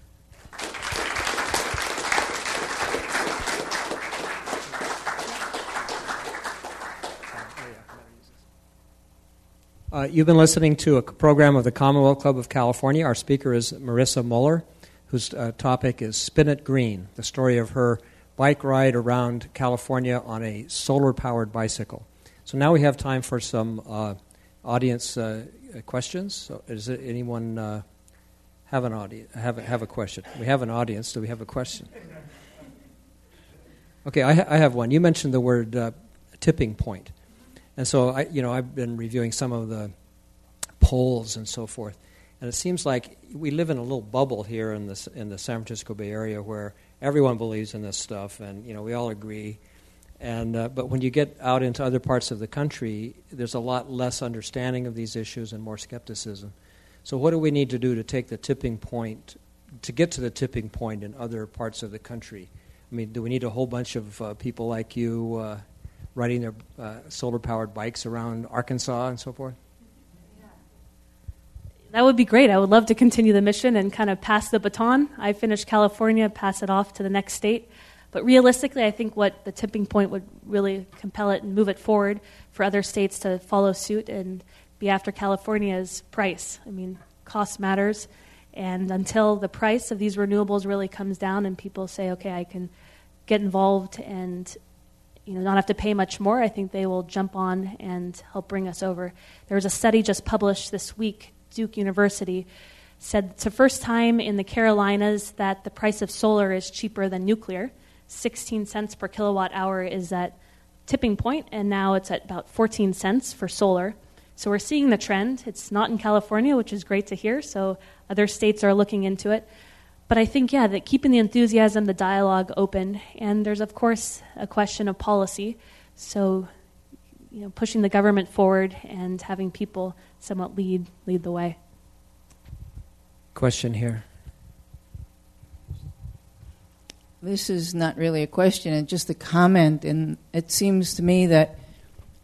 C: Uh, you've been listening to a program of the Commonwealth Club of California. Our speaker is Marissa Muller, whose uh, topic is Spin It Green, the story of her bike ride around California on a solar powered bicycle. So now we have time for some uh, audience uh, questions. So does anyone uh, have an audience? Have a, have a question? We have an audience. Do we have a question? Okay, I, ha- I have one. You mentioned the word uh, tipping point. and so I, you know, I've been reviewing some of the polls and so forth, and it seems like we live in a little bubble here in the in the San Francisco Bay Area where everyone believes in this stuff, and you know, we all agree and, uh, but when you get out into other parts of the country, there's a lot less understanding of these issues and more skepticism. So, what do we need to do to take the tipping point, to get to the tipping point in other parts of the country? I mean, do we need a whole bunch of uh, people like you uh, riding their uh, solar powered bikes around Arkansas and so forth?
D: That would be great. I would love to continue the mission and kind of pass the baton. I finished California, pass it off to the next state. But realistically, I think what the tipping point would really compel it and move it forward for other states to follow suit and be after California is price. I mean, cost matters. And until the price of these renewables really comes down and people say, okay, I can get involved and you know, not have to pay much more, I think they will jump on and help bring us over. There was a study just published this week, Duke University said it's the first time in the Carolinas that the price of solar is cheaper than nuclear. 16 cents per kilowatt hour is at tipping point, and now it's at about 14 cents for solar. So we're seeing the trend. It's not in California, which is great to hear, so other states are looking into it. But I think, yeah, that keeping the enthusiasm, the dialogue open, and there's, of course, a question of policy. So, you know, pushing the government forward and having people somewhat lead lead the way.
C: Question here.
E: This is not really a question, it's just a comment. And it seems to me that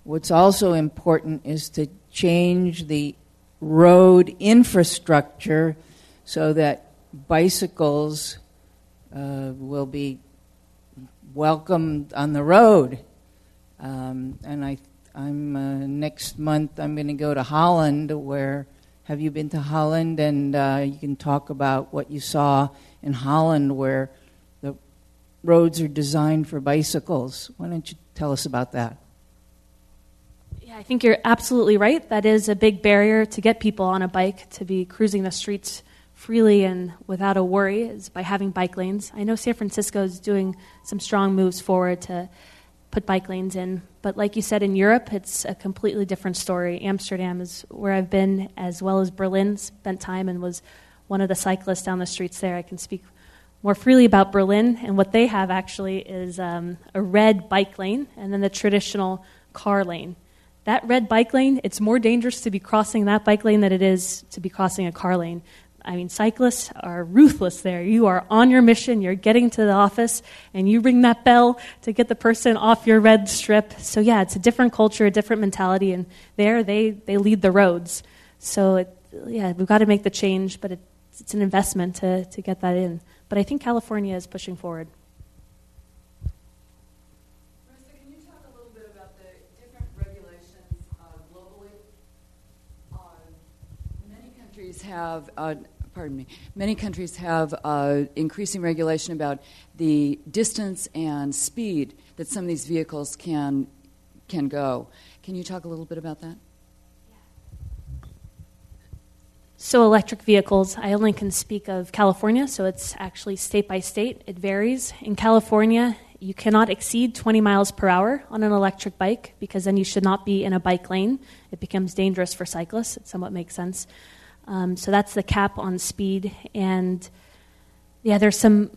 E: what's also important is to change the road infrastructure so that bicycles uh, will be welcomed on the road. Um, and I, I'm uh, next month. I'm going to go to Holland. Where have you been to Holland? And uh, you can talk about what you saw in Holland, where roads are designed for bicycles. Why don't you tell us about that?
D: Yeah, I think you're absolutely right. That is a big barrier to get people on a bike to be cruising the streets freely and without a worry is by having bike lanes. I know San Francisco is doing some strong moves forward to put bike lanes in, but like you said in Europe, it's a completely different story. Amsterdam is where I've been, as well as Berlin. Spent time and was one of the cyclists down the streets there. I can speak more freely about Berlin, and what they have actually is um, a red bike lane and then the traditional car lane. That red bike lane, it's more dangerous to be crossing that bike lane than it is to be crossing a car lane. I mean, cyclists are ruthless there. You are on your mission, you're getting to the office, and you ring that bell to get the person off your red strip. So, yeah, it's a different culture, a different mentality, and there they, they lead the roads. So, it, yeah, we've got to make the change, but it, it's an investment to, to get that in. But I think California is pushing forward.
F: Marissa, can you talk a little bit about the different regulations globally? Many countries have, uh, pardon me, many countries have uh, increasing regulation about the distance and speed that some of these vehicles can can go. Can you talk a little bit about that?
D: So, electric vehicles, I only can speak of California, so it's actually state by state. It varies. In California, you cannot exceed 20 miles per hour on an electric bike because then you should not be in a bike lane. It becomes dangerous for cyclists. It somewhat makes sense. Um, so, that's the cap on speed. And yeah, there's some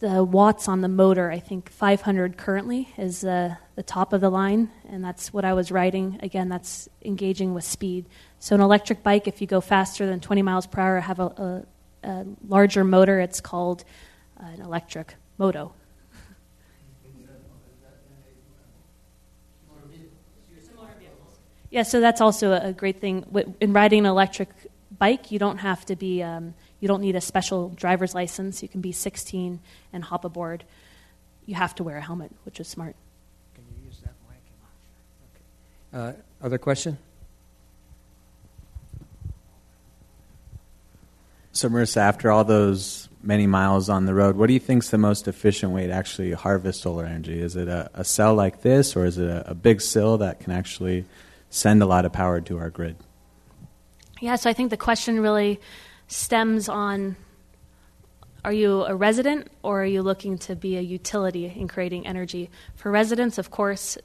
D: the watts on the motor. I think 500 currently is uh, the top of the line, and that's what I was riding. Again, that's engaging with speed. So, an electric bike, if you go faster than 20 miles per hour, have a, a, a larger motor, it's called uh, an electric moto. yeah, so that's also a great thing. In riding an electric bike, you don't have to be um, you don't need a special driver's license. You can be 16 and hop aboard. You have to wear a helmet, which is smart.
C: Can you use that mic? Okay. Uh, other question?
G: So, Marissa, after all those many miles on the road, what do you think is the most efficient way to actually harvest solar energy? Is it a, a cell like this, or is it a, a big sill that can actually send a lot of power to our grid?
D: Yeah, so I think the question really stems on are you a resident or are you looking to be a utility in creating energy? For residents, of course,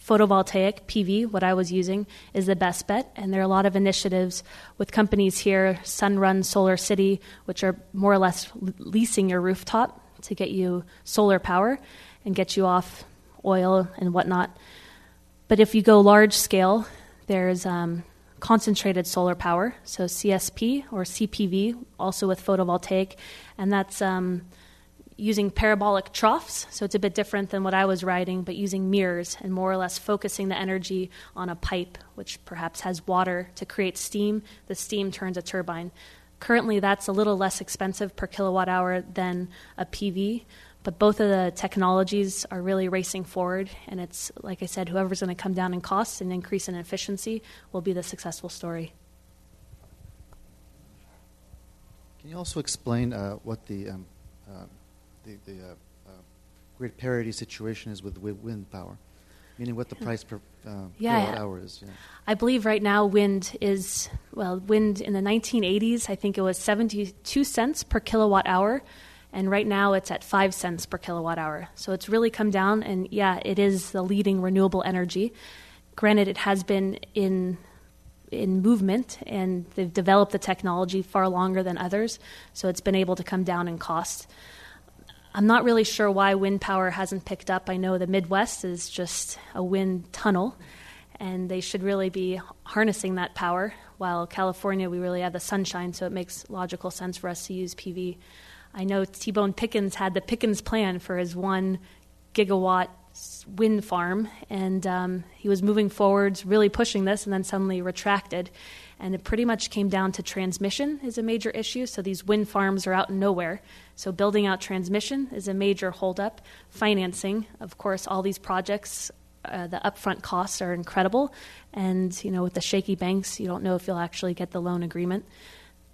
D: photovoltaic PV, what I was using, is the best bet. And there are a lot of initiatives with companies here, Sunrun SolarCity, which are more or less leasing your rooftop to get you solar power and get you off oil and whatnot. But if you go large scale, there's um, concentrated solar power, so CSP or CPV, also with photovoltaic, and that's um, using parabolic troughs. So it's a bit different than what I was writing, but using mirrors and more or less focusing the energy on a pipe, which perhaps has water to create steam. The steam turns a turbine. Currently, that's a little less expensive per kilowatt hour than a PV, but both of the technologies are really racing forward. And it's, like I said, whoever's going to come down in costs and increase in efficiency will be the successful story.
H: Can you also explain uh, what the um, uh, the, the uh, uh, grid parity situation is with wind power, meaning what the price per uh, yeah, kilowatt hour is. Yeah.
D: I believe right now wind is well, wind in the 1980s. I think it was 72 cents per kilowatt hour, and right now it's at five cents per kilowatt hour. So it's really come down, and yeah, it is the leading renewable energy. Granted, it has been in in movement and they've developed the technology far longer than others, so it's been able to come down in cost. I'm not really sure why wind power hasn't picked up. I know the Midwest is just a wind tunnel, and they should really be harnessing that power. While California, we really have the sunshine, so it makes logical sense for us to use PV. I know T Boone Pickens had the Pickens plan for his one gigawatt wind farm, and um, he was moving forwards, really pushing this, and then suddenly retracted. And it pretty much came down to transmission is a major issue. So these wind farms are out in nowhere. So building out transmission is a major holdup. Financing, of course, all these projects, uh, the upfront costs are incredible, and you know with the shaky banks, you don't know if you'll actually get the loan agreement.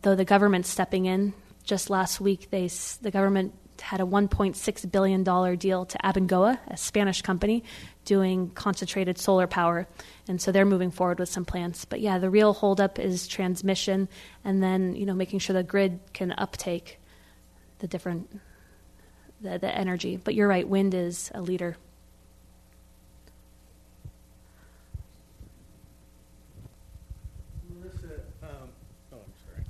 D: Though the government's stepping in, just last week they the government had a 1.6 billion dollar deal to Abengoa, a Spanish company, doing concentrated solar power, and so they're moving forward with some plans. But yeah, the real holdup is transmission, and then you know making sure the grid can uptake the different the, the energy. But you're right, wind is a leader.
I: Marissa, um, oh, I'm sorry.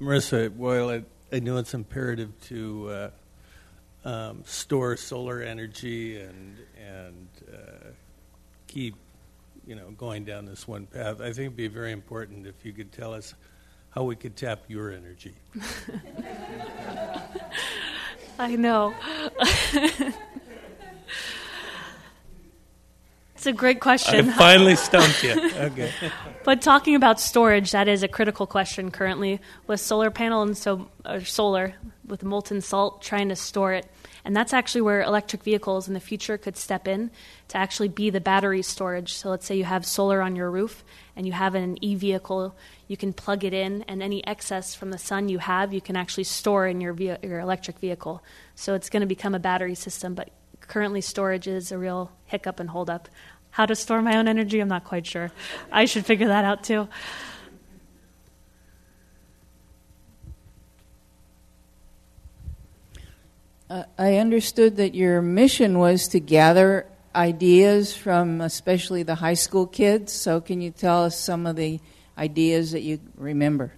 I: Marissa, well, I, I know it's imperative to uh, um, store solar energy and and uh, keep you know going down this one path. I think it'd be very important if you could tell us how we could tap your energy.
D: I know. it's a great question.
I: I finally stumped you. Okay.
D: but talking about storage, that is a critical question currently with solar panel and so uh, solar with molten salt trying to store it. And that's actually where electric vehicles in the future could step in to actually be the battery storage. So let's say you have solar on your roof and you have an e vehicle, you can plug it in, and any excess from the sun you have, you can actually store in your, ve- your electric vehicle. So it's going to become a battery system, but currently storage is a real hiccup and holdup. How to store my own energy, I'm not quite sure. I should figure that out too.
E: Uh, I understood that your mission was to gather ideas from especially the high school kids. So, can you tell us some of the ideas that you remember?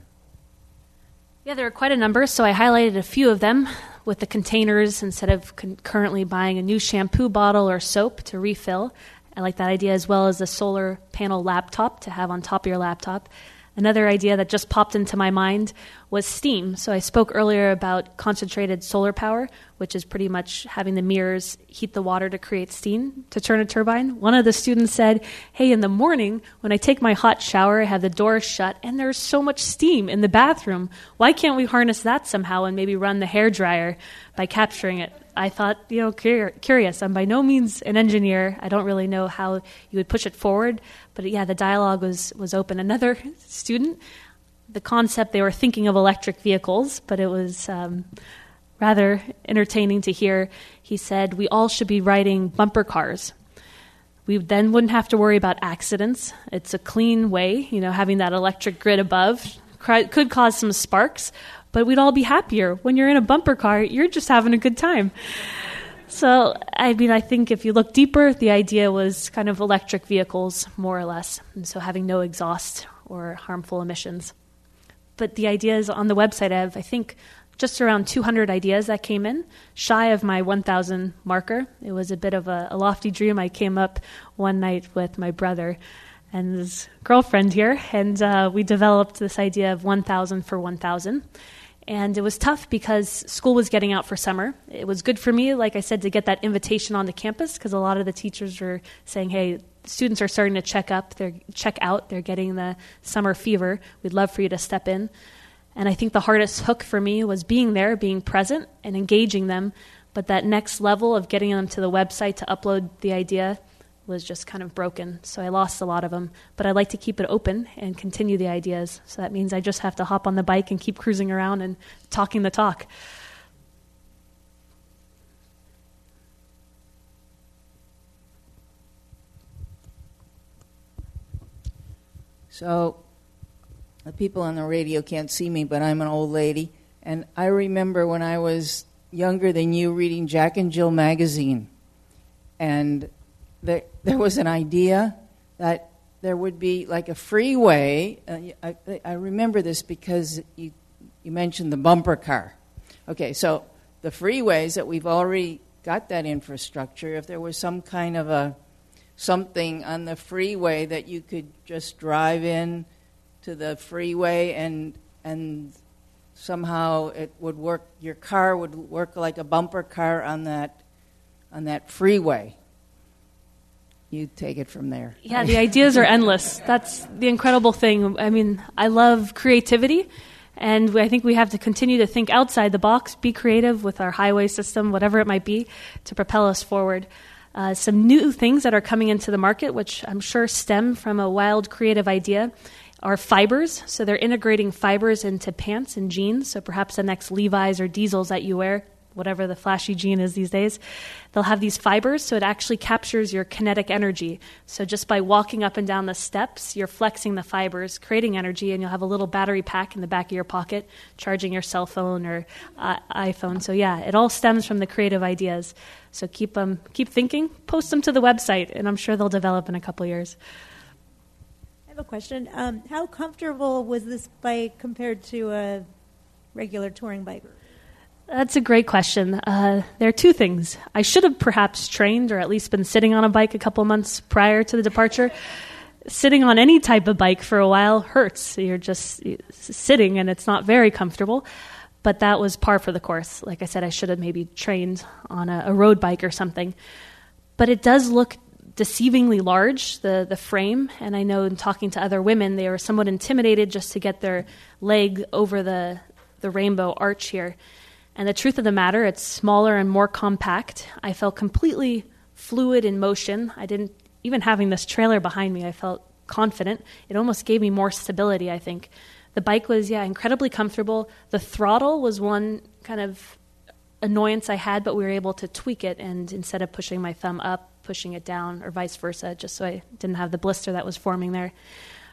D: Yeah, there are quite a number. So, I highlighted a few of them with the containers instead of currently buying a new shampoo bottle or soap to refill. I like that idea as well as a solar panel laptop to have on top of your laptop. Another idea that just popped into my mind was steam. So I spoke earlier about concentrated solar power, which is pretty much having the mirrors heat the water to create steam to turn a turbine. One of the students said, Hey, in the morning, when I take my hot shower, I have the door shut, and there's so much steam in the bathroom. Why can't we harness that somehow and maybe run the hair dryer by capturing it? I thought, you know, cur- curious. I'm by no means an engineer. I don't really know how you would push it forward, but yeah, the dialogue was was open. Another student, the concept they were thinking of electric vehicles, but it was um, rather entertaining to hear. He said, "We all should be riding bumper cars." We then wouldn't have to worry about accidents. It's a clean way, you know, having that electric grid above could cause some sparks, but we'd all be happier. When you're in a bumper car, you're just having a good time. So, I mean, I think if you look deeper, the idea was kind of electric vehicles, more or less, and so having no exhaust or harmful emissions. But the ideas on the website, I have, I think, just around 200 ideas that came in, shy of my 1,000 marker. It was a bit of a, a lofty dream. I came up one night with my brother and his girlfriend here, and uh, we developed this idea of 1,000 for 1,000. And it was tough because school was getting out for summer. It was good for me, like I said, to get that invitation onto campus because a lot of the teachers were saying, hey, students are starting to check up, they're check out, they're getting the summer fever. We'd love for you to step in. And I think the hardest hook for me was being there, being present, and engaging them. But that next level of getting them to the website to upload the idea was just kind of broken. So I lost a lot of them. But I like to keep it open and continue the ideas. So that means I just have to hop on the bike and keep cruising around and talking the talk.
E: So the people on the radio can't see me, but I'm an old lady. And I remember when I was younger than you reading Jack and Jill magazine. And there, there was an idea that there would be like a freeway. Uh, I, I remember this because you, you mentioned the bumper car. Okay, so the freeways that we've already got that infrastructure, if there was some kind of a something on the freeway that you could just drive in to the freeway and and somehow it would work your car would work like a bumper car on that on that freeway you take it from there.
D: Yeah, the ideas are endless. That's the incredible thing. I mean, I love creativity, and I think we have to continue to think outside the box, be creative with our highway system, whatever it might be, to propel us forward. Uh, some new things that are coming into the market, which I'm sure stem from a wild creative idea, are fibers. So they're integrating fibers into pants and jeans. So perhaps the next Levi's or Diesels that you wear whatever the flashy jean is these days, they'll have these fibers so it actually captures your kinetic energy. So just by walking up and down the steps, you're flexing the fibers, creating energy, and you'll have a little battery pack in the back of your pocket charging your cell phone or uh, iPhone. So yeah, it all stems from the creative ideas. So keep them, um, keep thinking, post them to the website, and I'm sure they'll develop in a couple years.
J: I have a question. Um, how comfortable was this bike compared to a regular touring bike?
D: That's a great question. Uh, there are two things. I should have perhaps trained or at least been sitting on a bike a couple months prior to the departure. Sitting on any type of bike for a while hurts. You're just sitting and it's not very comfortable. But that was par for the course. Like I said, I should have maybe trained on a, a road bike or something. But it does look deceivingly large, the, the frame. And I know in talking to other women, they were somewhat intimidated just to get their leg over the, the rainbow arch here. And the truth of the matter, it's smaller and more compact. I felt completely fluid in motion. I didn't, even having this trailer behind me, I felt confident. It almost gave me more stability, I think. The bike was, yeah, incredibly comfortable. The throttle was one kind of annoyance I had, but we were able to tweak it. And instead of pushing my thumb up, pushing it down, or vice versa, just so I didn't have the blister that was forming there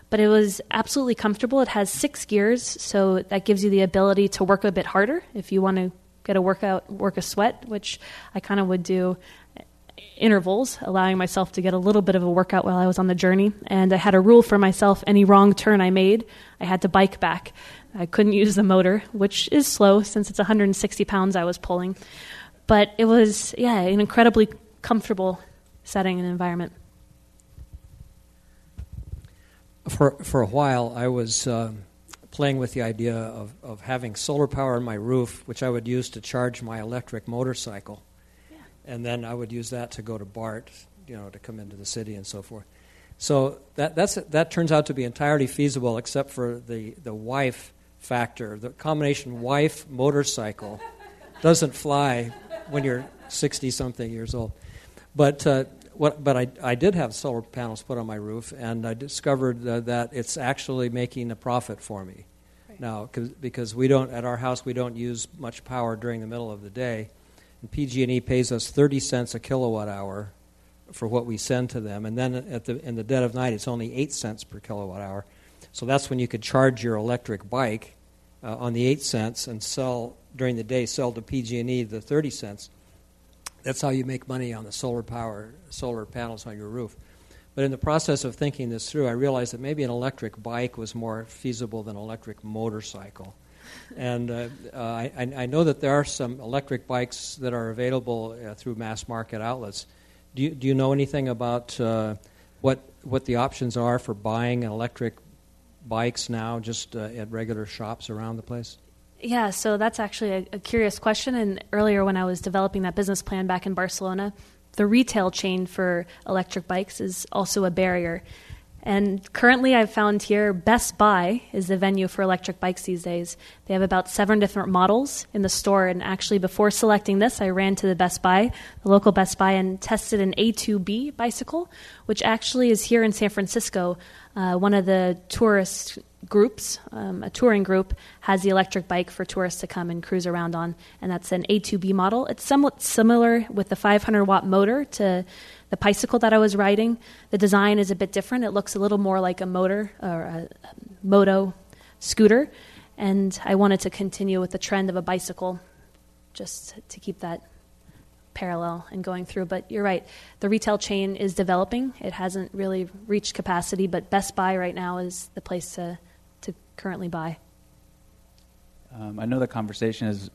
D: but it was absolutely comfortable. It has six gears, so that gives you the ability to work a bit harder if you want to get a workout, work a sweat, which I kind of would do intervals, allowing myself to get a little bit of a workout while I was on the journey. And I had a rule for myself any wrong turn I made, I had to bike back. I couldn't use the motor, which is slow since it's 160 pounds I was pulling. But it was, yeah, an incredibly comfortable setting and environment.
C: For for a while, I was uh, playing with the idea of, of having solar power on my roof, which I would use to charge my electric motorcycle, yeah. and then I would use that to go to BART, you know, to come into the city and so forth. So that that's that turns out to be entirely feasible, except for the the wife factor. The combination wife motorcycle doesn't fly when you're 60 something years old. But uh, what, but I, I did have solar panels put on my roof, and I discovered uh, that it's actually making a profit for me right. now because we don't at our house we don't use much power during the middle of the day, and PG&E pays us 30 cents a kilowatt hour for what we send to them, and then at the in the dead of night it's only eight cents per kilowatt hour. So that's when you could charge your electric bike uh, on the eight cents and sell during the day, sell to PG&E the 30 cents. That's how you make money on the solar power, solar panels on your roof. But in the process of thinking this through, I realized that maybe an electric bike was more feasible than an electric motorcycle. And uh, uh, I, I, know that there are some electric bikes that are available uh, through mass market outlets. Do you, do you know anything about uh, what, what the options are for buying electric bikes now just uh, at regular shops around the place?
D: Yeah, so that's actually a, a, curious question. And earlier, when I was developing that business plan back in Barcelona, the retail chain for electric bikes is also a barrier. And currently, I've found here Best Buy is the venue for electric bikes these days. They have about seven different models in the store. And actually, before selecting this, I ran to the Best Buy, the local Best Buy, and tested an A2B bicycle, which actually is here in San Francisco. Uh, one of the tourist groups, um, a touring group, has the electric bike for tourists to come and cruise around on, and that's an A2B model. It's somewhat similar with the 500 watt motor to the bicycle that I was riding. The design is a bit different. It looks a little more like a motor or a moto scooter, and I wanted to continue with the trend of a bicycle just to keep that parallel and going through. But you're right, the retail chain is developing. It hasn't really reached capacity, but Best Buy right now is the place to to currently buy.
K: Um, I know the conversation has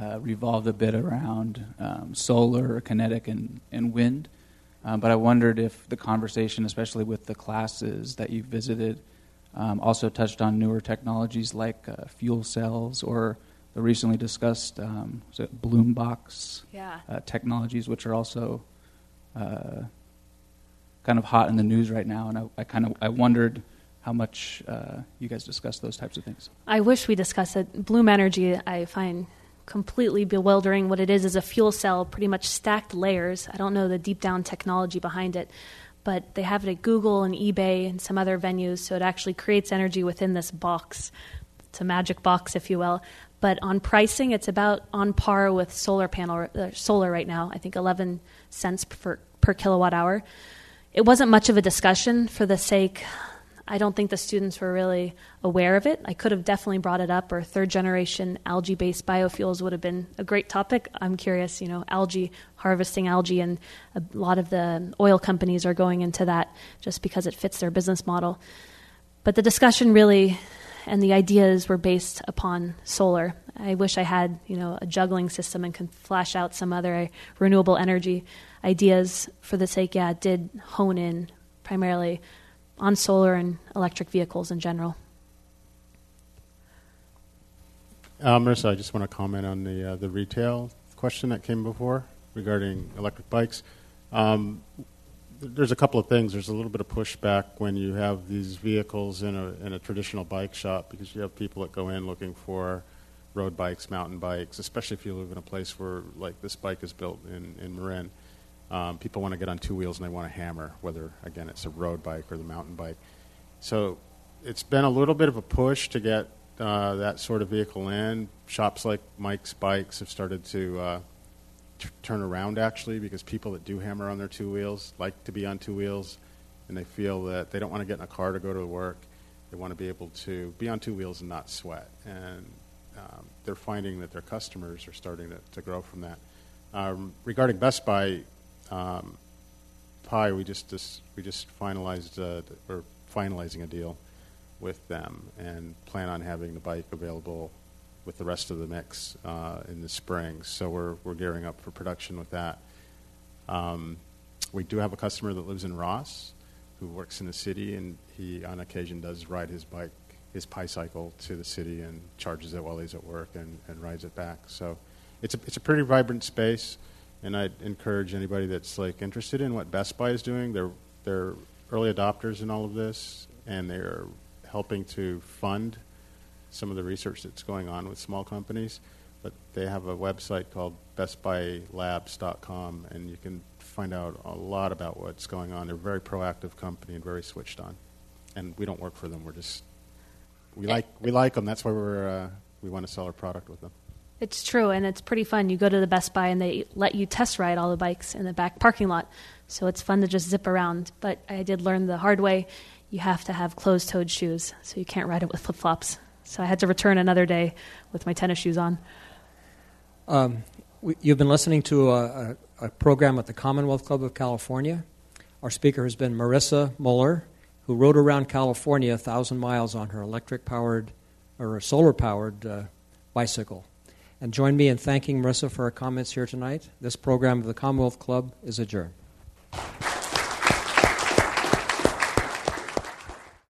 K: uh, revolved a bit around um, solar, kinetic, and, and wind. Um, but I wondered if the conversation, especially with the classes that you visited, um, also touched on newer technologies like uh, fuel cells or the recently discussed um, bloom box
D: yeah.
K: uh, technologies, which are also uh, kind of hot in the news right now. And I, I kind of I wondered how much uh, you guys discuss those types of things.
D: I wish we discussed it. Bloom Energy, I find completely bewildering. What it is is a fuel cell, pretty much stacked layers. I don't know the deep down technology behind it, but they have it at Google and eBay and some other venues. So it actually creates energy within this box. It's a magic box, if you will. But on pricing, it's about on par with solar panel uh, solar right now. I think 11 cents per per kilowatt hour. It wasn't much of a discussion for the sake I don't think the students were really aware of it. I could have definitely brought it up, or third generation algae based biofuels would have been a great topic. I'm curious, you know, algae, harvesting algae, and a lot of the oil companies are going into that just because it fits their business model. But the discussion really and the ideas were based upon solar. I wish I had, you know, a juggling system and could flash out some other uh, renewable energy ideas for the sake, yeah, did hone in primarily on solar and electric vehicles in general.
L: Uh, Marissa, I just want to comment on the uh, the retail question that came before regarding electric bikes. Um, there's a couple of things. There's a little bit of pushback when you have these vehicles in a in a traditional bike shop because you have people that go in looking for road bikes, mountain bikes, especially if you live in a place where like this bike is built in in Marin. Um, people want to get on two wheels and they want to hammer, whether, again, it's a road bike or the mountain bike. So it's been a little bit of a push to get uh, that sort of vehicle in. Shops like Mike's Bikes have started to uh, t- turn around, actually, because people that do hammer on their two wheels like to be on two wheels, and they feel that they don't want to get in a car to go to work. They want to be able to be on two wheels and not sweat. And um, they're finding that their customers are starting to, to grow from that. Um, regarding Best Buy, um, Pi, we just, we just finalized uh, or finalizing a deal with them and plan on having the bike available with the rest of the mix uh, in the spring. So we're we're gearing up for production with that. Um, we do have a customer that lives in Ross who works in the city, and he on occasion does ride his bike, his Pi-cycle to the city and charges it while he's at work and, and rides it back. So it's a, it's a pretty vibrant space, and I'd encourage anybody that's like interested in what Best Buy is doing. They're they're early adopters in all of this, and they're helping to fund some of the research that's going on with small companies. But they have a website called bestbuylabs.com, and you can find out a lot about what's going on. They're a very proactive company and very switched on. And we don't work for them. We're just we like we like them. That's why we're uh, we want to sell our product with them.
D: It's true, and it's pretty fun. You go to the Best Buy and they let you test ride all the bikes in the back parking lot. So it's fun to just zip around. But I did learn the hard way you have to have closed toed shoes, so you can't ride it with flip flops. So I had to return another day with my tennis shoes on.
C: Um, we, you've been listening to a, a, a, program at the Commonwealth Club of California. Our speaker has been Marissa Muller, who rode around California a thousand miles on her electric powered or solar powered uh, bicycle. And join me in thanking Marissa for her comments here tonight. This program of the Commonwealth Club is adjourned.